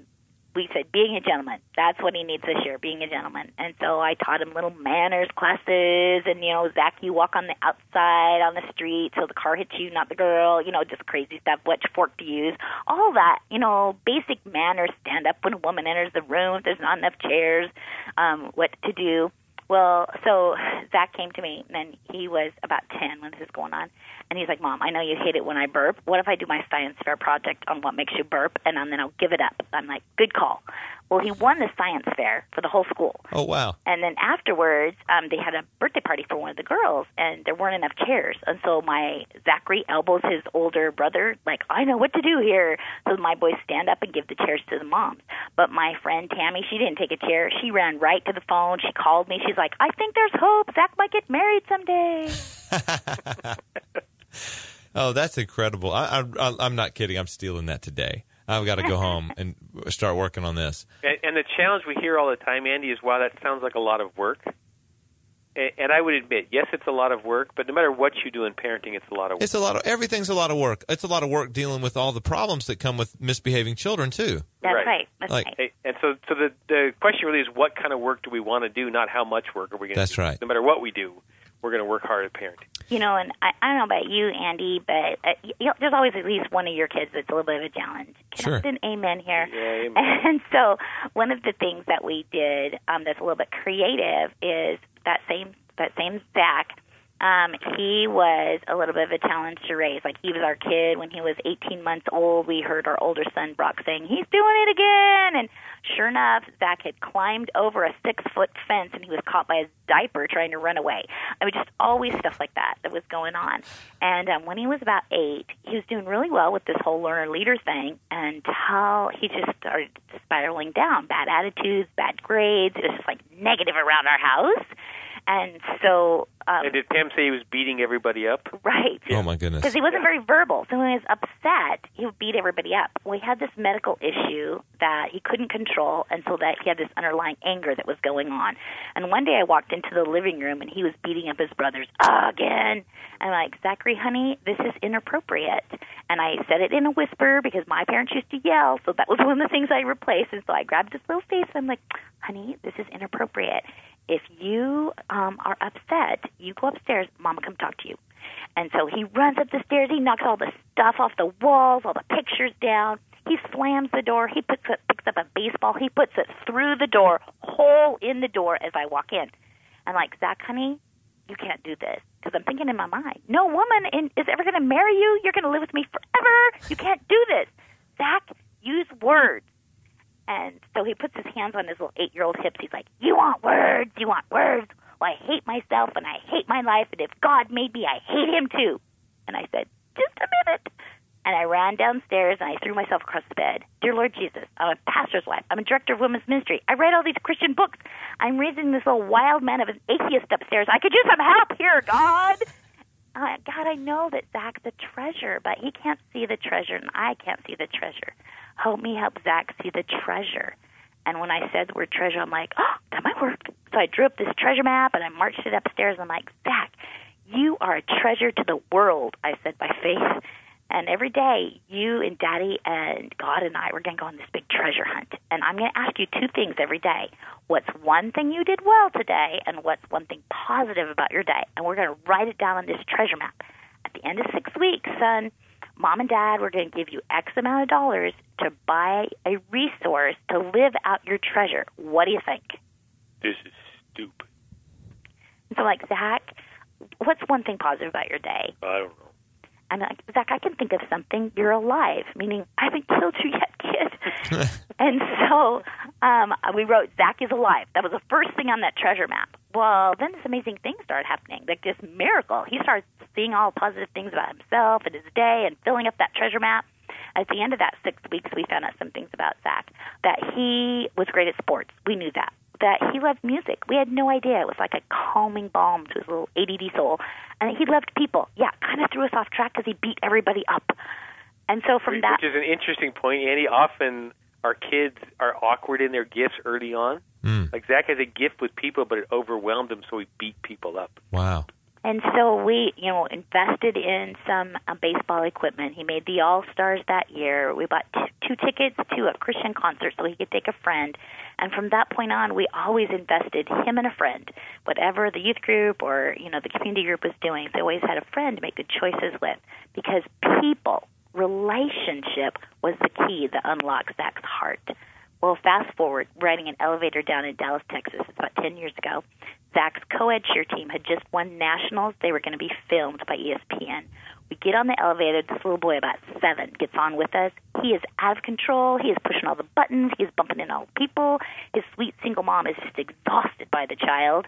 we said being a gentleman. That's what he needs this year, being a gentleman. And so I taught him little manners classes, and you know, Zach, you walk on the outside on the street so the car hits you, not the girl. You know, just crazy stuff. Which fork to use? All that. You know, basic manners. Stand up when a woman enters the room. If there's not enough chairs, um, what to do. Well, so Zach came to me, and he was about 10 when this is going on. And he's like, Mom, I know you hate it when I burp. What if I do my science fair project on what makes you burp, and then I'll give it up? I'm like, good call. Well, he won the science fair for the whole school.
Oh wow.
And then afterwards, um, they had a birthday party for one of the girls, and there weren't enough chairs. And so my Zachary elbows his older brother, like, I know what to do here. So my boys stand up and give the chairs to the moms. But my friend Tammy, she didn't take a chair. She ran right to the phone. She called me. She's like, I think there's hope. Zach might get married someday.
Oh, that's incredible. I, I, I'm not kidding. I'm stealing that today. I've got to go home and start working on this.
And, and the challenge we hear all the time, Andy, is wow, that sounds like a lot of work. And, and I would admit, yes, it's a lot of work, but no matter what you do in parenting, it's a lot of work.
It's a lot of everything's a lot of work. It's a lot of work dealing with all the problems that come with misbehaving children too.
That's
Right.
right. That's
Like-
right.
And so, so the the question really is, what kind of work do we want to do? Not how much work are we going to
That's
do.
right.
No matter what we do, we're going to work hard at parenting.
You know, and I, I don't know about you, Andy, but uh, you know, there's always at least one of your kids that's a little bit of a challenge. Can
Sure.
I get an amen here?
Yeah, amen.
And so, one of the things that we did um, that's a little bit creative is that same that same Zach. Um, he was a little bit of a challenge to raise. Like he was our kid when he was 18 months old. We heard our older son Brock saying, "He's doing it again!" And sure enough, Zach had climbed over a six foot fence and he was caught by his diaper trying to run away. I mean, just always stuff like that that was going on. And um, when he was about eight, he was doing really well with this whole learner leader thing until he just started spiraling down. Bad attitudes, bad grades. It was just like negative around our house. And so, um,
And did Pam say he was beating everybody up?
right.
Oh my goodness.
Because he wasn't very verbal. So when he was upset, he would beat everybody up. Well, he had this medical issue that he couldn't control, and so that he had this underlying anger that was going on. And one day I walked into the living room, and he was beating up his brothers again. I'm like, Zachary, honey, this is inappropriate. And I said it in a whisper because my parents used to yell, so that was one of the things I replaced. And so I grabbed his little face. And I'm like, honey, this is inappropriate. If you um, are upset, you go upstairs. Mama, come talk to you. And so he runs up the stairs. He knocks all the stuff off the walls, all the pictures down. He slams the door. He puts it, picks up a baseball. He puts it through the door, hole in the door as I walk in. I'm like, Zach, honey, you can't do this. Because I'm thinking in my mind, no woman in, is ever going to marry you. You're going to live with me forever. You can't do this. Zach, use words. And so he puts his hands on his little eight year old hips. He's like, You want words? You want words? Well, I hate myself and I hate my life. And if God made me, I hate him too. And I said, Just a minute. And I ran downstairs and I threw myself across the bed. Dear Lord Jesus, I'm a pastor's wife. I'm a director of women's ministry. I write all these Christian books. I'm raising this little wild man of an atheist upstairs. I could use some help here, God. Uh, God, I know that Zach's a treasure, but he can't see the treasure, and I can't see the treasure. Help me help Zach see the treasure. And when I said the word treasure, I'm like, oh, that might work. So I drew up this treasure map and I marched it upstairs. I'm like, Zach, you are a treasure to the world, I said by faith. And every day, you and Daddy and God and I, we're going to go on this big treasure hunt. And I'm going to ask you two things every day. What's one thing you did well today, and what's one thing positive about your day? And we're going to write it down on this treasure map. At the end of six weeks, son, mom and dad, we're going to give you X amount of dollars to buy a resource to live out your treasure. What do you think?
This is stupid.
So, like, Zach, what's one thing positive about your day?
I don't know.
I'm like, Zach, I can think of something. You're alive, meaning I haven't killed you yet, kid. and so um, we wrote, Zach is alive. That was the first thing on that treasure map. Well, then this amazing thing started happening, like this miracle. He started seeing all positive things about himself and his day and filling up that treasure map. At the end of that six weeks, we found out some things about Zach. That he was great at sports. We knew that. That he loved music. We had no idea. It was like a calming balm to his little ADD soul. And he loved people. Yeah, kind of threw us off track because he beat everybody up. And so from that
Which
that,
is an interesting point, Andy. Often Our kids are awkward in their gifts early on.
Mm.
Like Zach has a gift with people, but it overwhelmed him, so he beat people up.
Wow.
And so we, you know, invested in some uh, baseball equipment. He made the All Stars that year. We bought t- two tickets to a Christian concert so he could take a friend. And from that point on, we always invested him and a friend. Whatever the youth group or you know the community group was doing, they always had a friend to make good choices with because people, relationship was the key that unlocked Zach's heart. Well, fast forward, riding an elevator down in Dallas, Texas, it's about 10 years ago. Zach's co-ed cheer team had just won nationals. They were going to be filmed by ESPN. We get on the elevator. This little boy, about seven, gets on with us. He is out of control. He is pushing all the buttons. He is bumping into all the people. His sweet single mom is just exhausted by the child.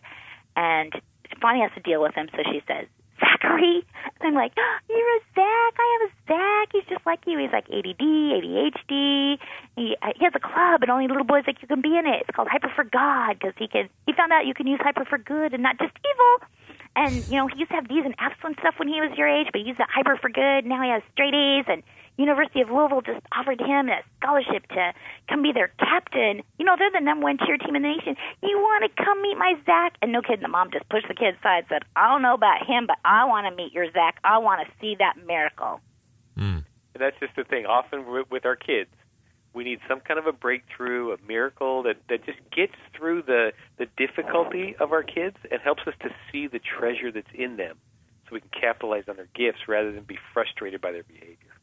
And Bonnie has to deal with him, so she says, Zachary. And I'm like, oh, you're a Zach. I have a Zach. He's just like you. He's like ADD, ADHD. He, uh, he has a club, and only little boys like you can be in it. It's called Hyper for God because he can. He found out you can use hyper for good and not just evil. And you know, he used to have D's and F's and stuff when he was your age, but he used that hyper for good. Now he has straight A's, and University of Louisville just offered him a scholarship to come be their captain. You know, they're the number one cheer team in the nation. You want to come meet my Zach? And no kidding, the mom just pushed the kid aside, said, "I don't know about him, but I want to meet your Zach. I want to see that miracle."
Mm.
And that's just the thing. Often wi- with our kids, we need some kind of a breakthrough, a miracle that that just gets through the the difficulty of our kids and helps us to see the treasure that's in them, so we can capitalize on their gifts rather than be frustrated by their behavior.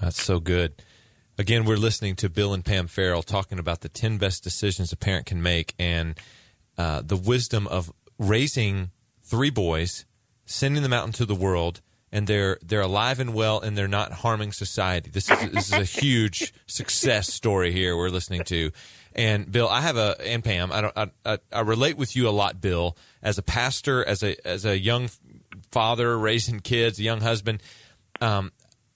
That's so good. Again, we're listening to Bill and Pam Farrel talking about the 10 best decisions a parent can make and uh, the wisdom of raising three boys, sending them out into the world, and they're they're alive and well and they're not harming society. This is this is a huge success story here we're listening to. And Bill, I have a and Pam, I don't I, I, I relate with you a lot, Bill, as a pastor, as a as a young father raising kids, a young husband. Um,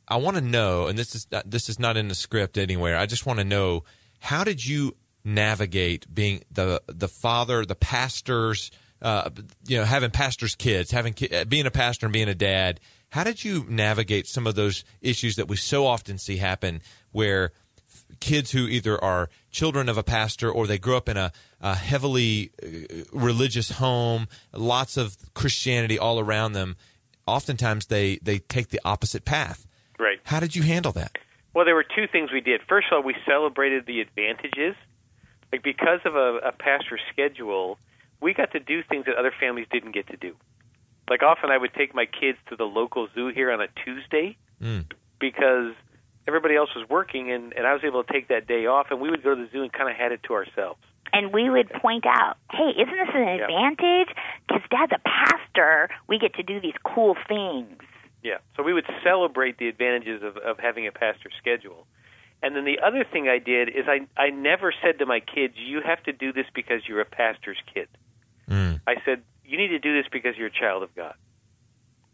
I want to know, and this is not, this is not in the script anywhere. I just want to know how did you navigate being the the father, the pastors, uh, you know, having pastors' kids, having ki- uh, being a pastor and being a dad. How did you navigate some of those issues that we so often see happen, where kids who either are children of a pastor or they grew up in a, a heavily uh, religious home, lots of Christianity all around them, oftentimes they they take the opposite path.
Right.
How did you handle that?
Well, there were two things we did. First of all, we celebrated the advantages. Like because of a, a pastor's schedule, we got to do things that other families didn't get to do. Like often, I would take my kids to the local zoo here on a Tuesday
Mm.
because everybody else was working, and, and I was able to take that day off, and we would go to the zoo and kind of had it to ourselves.
and we would point out, "Hey, isn't this an
Yeah.
advantage? Because Dad's a pastor, we get to do these cool things."
Yeah. So we would celebrate the advantages of, of having a pastor schedule. And then the other thing I did is I, I never said to my kids, you have to do this because you're a pastor's kid.
Mm.
I said, you need to do this because you're a child of God.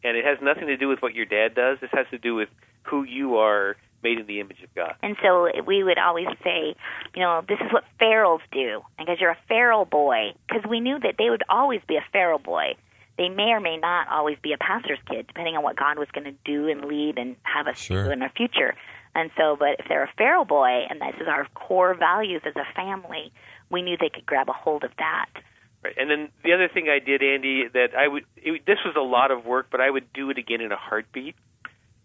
And it has nothing to do with what your dad does. This has to do with who you are made in the image of God.
And so we would always say, you know, this is what Farrels do, because you're a Farrel boy. Because we knew that they would always be a Farrel boy. They may or may not always be a pastor's kid, depending on what God was going to do and lead and have us
Sure.
do in our future. And so, but if they're a Farrel boy, and this is our core values as a family, we knew they could grab a hold of that.
Right. And then the other thing I did, Andy, that I would it, this was a lot of work, but I would do it again in a heartbeat.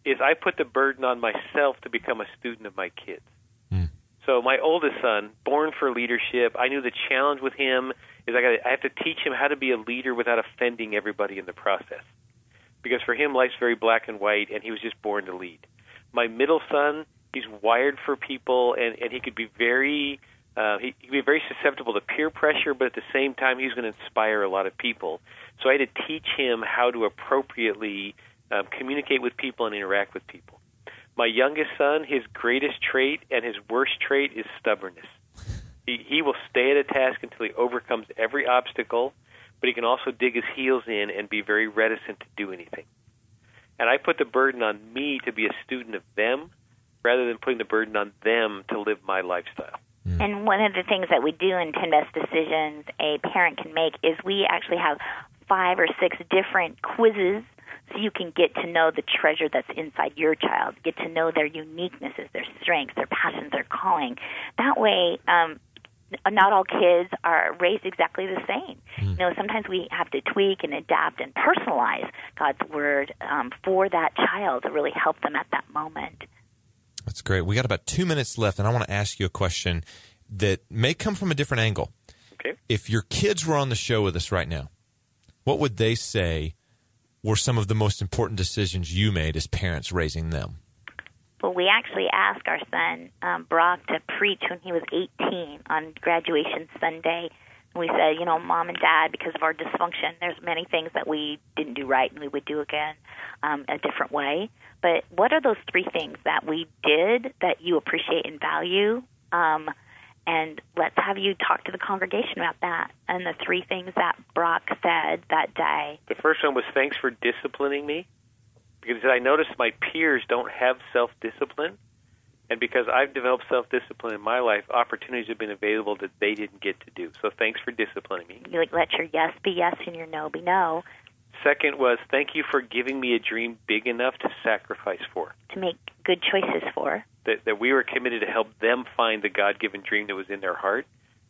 Is I put the burden on myself to become a student of my kids.
Mm.
So my oldest son, born for leadership, I knew the challenge with him is I got I have to teach him how to be a leader without offending everybody in the process. Because for him life's very black and white and he was just born to lead. My middle son, he's wired for people and and he could be very uh, he, he could be very susceptible to peer pressure, but at the same time, he's going to inspire a lot of people. So I had to teach him how to appropriately um, communicate with people and interact with people. My youngest son, his greatest trait and his worst trait is stubbornness. He, he will stay at a task until he overcomes every obstacle, but he can also dig his heels in and be very reticent to do anything. And I put the burden on me to be a student of them rather than putting the burden on them to live my lifestyle.
And one of the things that we do in 10 Best Decisions a parent can make is we actually have five or six different quizzes so you can get to know the treasure that's inside your child, get to know their uniquenesses, their strengths, their passions, their calling. That way, um, not all kids are raised exactly the same. Mm. You know, sometimes we have to tweak and adapt and personalize God's word um, for that child to really help them at that moment.
That's great. We got about two minutes left, and I want to ask you a question that may come from a different angle.
Okay.
If your kids were on the show with us right now, what would they say were some of the most important decisions you made as parents raising them?
Well, we actually asked our son um, Brock to preach when he was 18 on graduation Sunday. We said, you know, mom and dad, because of our dysfunction, there's many things that we didn't do right and we would do again um, a different way. But what are those three things that we did that you appreciate and value? Um, and let's have you talk to the congregation about that and the three things that Brock said that day.
The first one was thanks for disciplining me because I noticed my peers don't have self discipline. And because I've developed self discipline in my life, opportunities have been available that they didn't get to do. So thanks for disciplining me.
You like let your yes be yes and your no be no.
Second was thank you for giving me a dream big enough to sacrifice for.
To make good choices for.
That that we were committed to help them find the God given dream that was in their heart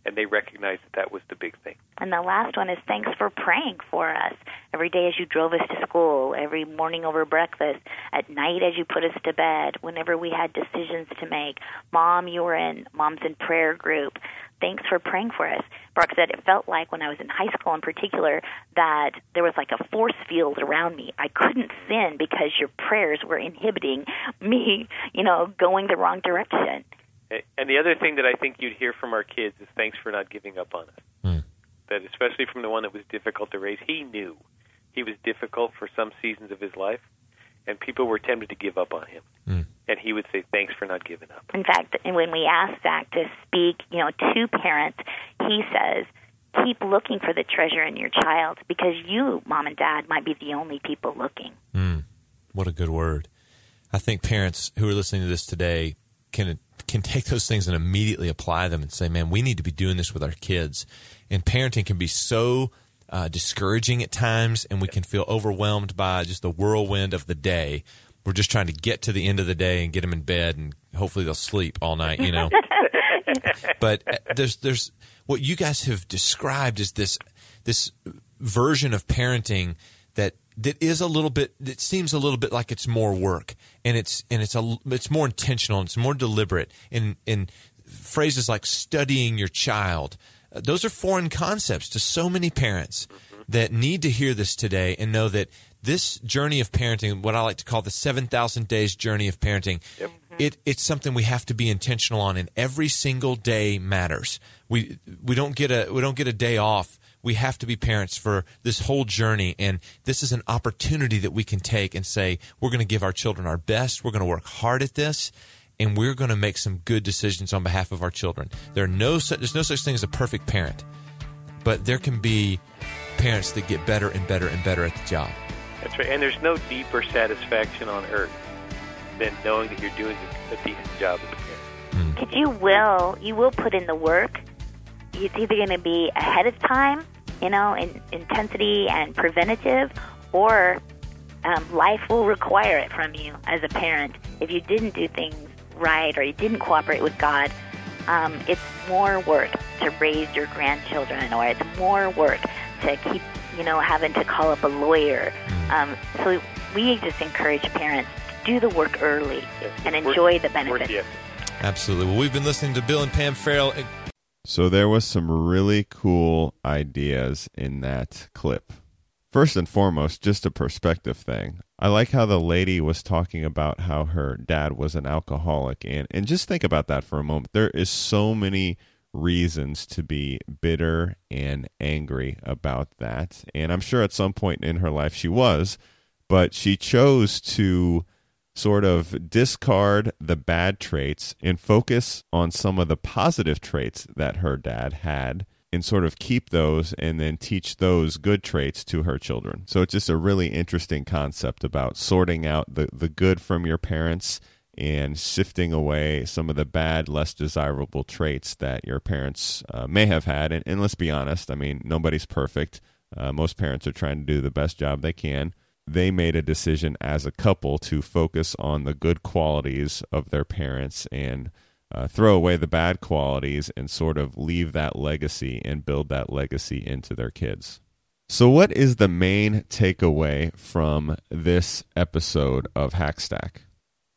and they recognized that that was the big thing.
And the last one is thanks for praying for us every day as you drove us to school, every morning over breakfast, at night as you put us to bed, whenever we had decisions to make. Mom, you were in Mom's in prayer group. Thanks for praying for us. Brock said it felt like when I was in high school in particular that there was like a force field around me. I couldn't sin because your prayers were inhibiting me, you know, going the wrong direction.
And the other thing that I think you'd hear from our kids is thanks for not giving up on us. Mm. That especially from the one that was difficult to raise, he knew he was difficult for some seasons of his life, and people were tempted to give up on him. Mm. And he would say, "Thanks for not giving up."
In fact, when we asked Zach to speak, you know, to parents, he says, "Keep looking for the treasure in your child because you, mom and dad, might be the only people looking."
Mm. What a good word! I think parents who are listening to this today can can take those things and immediately apply them and say, man, we need to be doing this with our kids. And parenting can be so uh, discouraging at times, and we can feel overwhelmed by just the whirlwind of the day. We're just trying to get to the end of the day and get them in bed, and hopefully they'll sleep all night, you know. but uh, there's there's what you guys have described is this this version of parenting that that is a little bit it seems a little bit like it's more work and it's and it's a it's more intentional and it's more deliberate in in phrases like studying your child uh, those are foreign concepts to so many parents that need to hear this today and know that this journey of parenting what I like to call the 7000 days journey of parenting yep. it it's something we have to be intentional on and every single day matters we we don't get a we don't get a day off we have to be parents for this whole journey. And this is an opportunity that we can take and say, we're going to give our children our best. We're going to work hard at this. And we're going to make some good decisions on behalf of our children. There are no such, there's no such thing as a perfect parent, but there can be parents that get better and better and better at the job.
That's right. And there's no deeper satisfaction on earth than knowing that you're doing a decent job as a parent.
Because you will, you will put in the work. It's either going to be ahead of time you know, in intensity and preventative, or um, life will require it from you as a parent. If you didn't do things right or you didn't cooperate with God, um, it's more work to raise your grandchildren, or it's more work to keep, you know, having to call up a lawyer. Um, so we just encourage parents to do the work early and enjoy the benefits.
Absolutely. Well, we've been listening to Bill and Pam Farrel.
So there was some really cool ideas in that clip. First and foremost, just a perspective thing. I like how the lady was talking about how her dad was an alcoholic and and just think about that for a moment. There is so many reasons to be bitter and angry about that. And I'm sure at some point in her life she was, but she chose to sort of discard the bad traits and focus on some of the positive traits that her dad had and sort of keep those and then teach those good traits to her children. So it's just a really interesting concept about sorting out the, the good from your parents and sifting away some of the bad, less desirable traits that your parents uh, may have had. And, and, let's be honest, I mean, nobody's perfect. Uh, most parents are trying to do the best job they can they made a decision as a couple to focus on the good qualities of their parents and uh, throw away the bad qualities and sort of leave that legacy and build that legacy into their kids. So, what is the main takeaway from this episode of Hackstack?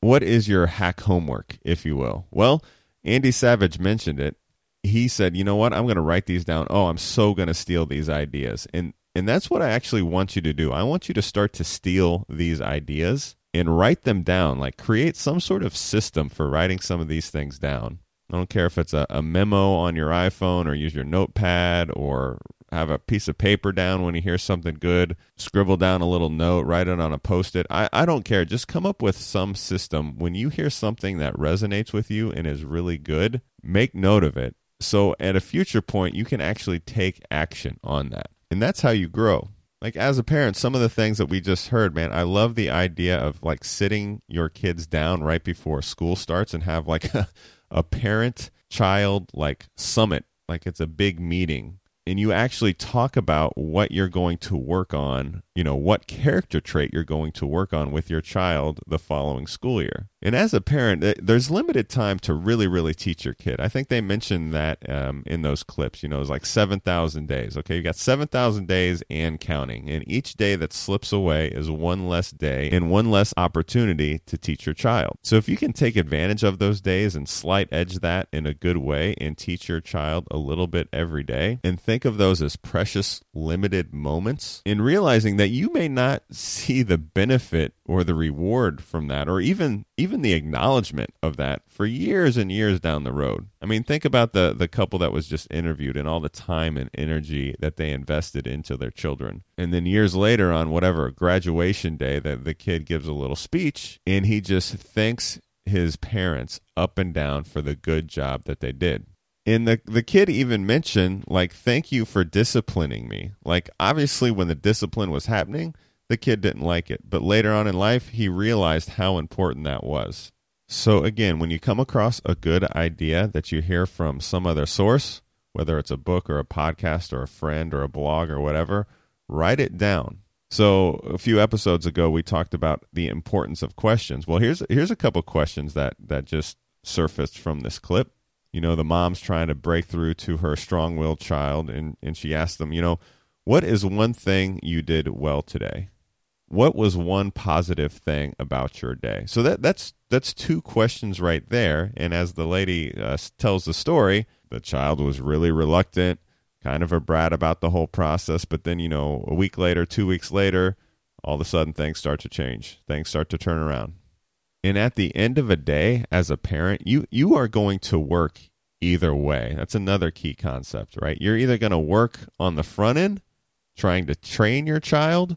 What is your hack homework, if you will? Well, Andy Savage mentioned it. He said, "You know what? I'm going to write these down. Oh, I'm so going to steal these ideas." And and that's what I actually want you to do. I want you to start to steal these ideas and write them down. Like create some sort of system for writing some of these things down. I don't care if it's a, a memo on your iPhone or use your notepad or have a piece of paper down when you hear something good, scribble down a little note, write it on a post it. I, I don't care. Just come up with some system. When you hear something that resonates with you and is really good, make note of it. So at a future point, you can actually take action on that. And that's how you grow. Like as a parent, some of the things that we just heard, man, I love the idea of like sitting your kids down right before school starts and have like a, a parent child like summit. Like it's a big meeting and you actually talk about what you're going to work on, you know, what character trait you're going to work on with your child the following school year. And as a parent, there's limited time to really, really teach your kid. I think they mentioned that um, in those clips. You know, it's like 7,000 days. Okay, you got 7,000 days and counting. And each day that slips away is one less day and one less opportunity to teach your child. So if you can take advantage of those days and slight edge that in a good way and teach your child a little bit every day and think of those as precious, limited moments, in realizing that you may not see the benefit or the reward from that or even even the acknowledgement of that for years and years down the road. I mean, think about the the couple that was just interviewed and all the time and energy that they invested into their children. And then years later on whatever graduation day that the kid gives a little speech and he just thanks his parents up and down for the good job that they did. And the the kid even mentioned like thank you for disciplining me. Like obviously when the discipline was happening, the kid didn't like it, but later on in life, he realized how important that was. So, again, when you come across a good idea that you hear from some other source, whether it's a book or a podcast or a friend or a blog or whatever, write it down. So, a few episodes ago, we talked about the importance of questions. Well, here's here's a couple questions that that just surfaced from this clip. You know, the mom's trying to break through to her strong-willed child, and and she asked them, you know, what is one thing you did well today? What was one positive thing about your day? So that that's that's two questions right there. And as the lady uh, tells the story, the child was really reluctant, kind of a brat about the whole process. But then you know, a week later, two weeks later, all of a sudden things start to change. Things start to turn around. And at the end of a day, as a parent, you you are going to work either way. That's another key concept, right? You're either going to work on the front end, trying to train your child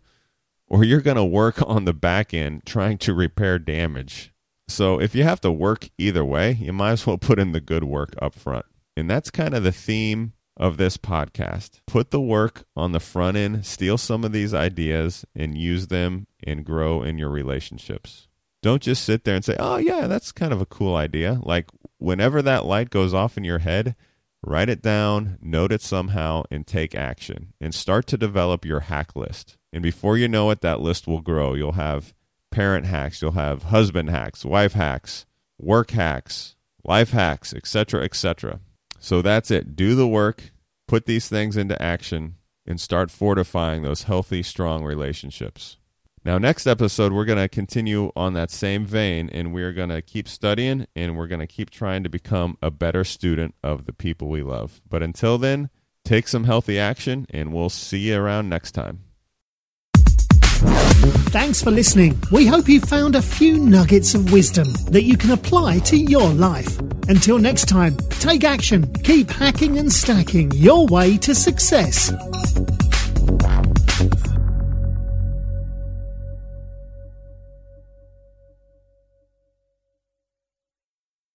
or you're going to work on the back end trying to repair damage. So if you have to work either way, you might as well put in the good work up front. And that's kind of the theme of this podcast. Put the work on the front end, steal some of these ideas, and use them and grow in your relationships. Don't just sit there and say, oh, yeah, that's kind of a cool idea. Like, whenever that light goes off in your head, write it down, note it somehow, and take action. And start to develop your hack list. And before you know it, that list will grow. You'll have parent hacks, you'll have husband hacks, wife hacks, work hacks, life hacks, etc., etc. So that's it. Do the work, put these things into action, and start fortifying those healthy, strong relationships. Now, next episode, we're going to continue on that same vein and we're going to keep studying and we're going to keep trying to become a better student of the people we love. But until then, take some healthy action and we'll see you around next time.
Thanks for listening. We hope you found a few nuggets of wisdom that you can apply to your life. Until next time, take action, keep hacking and stacking your way to success.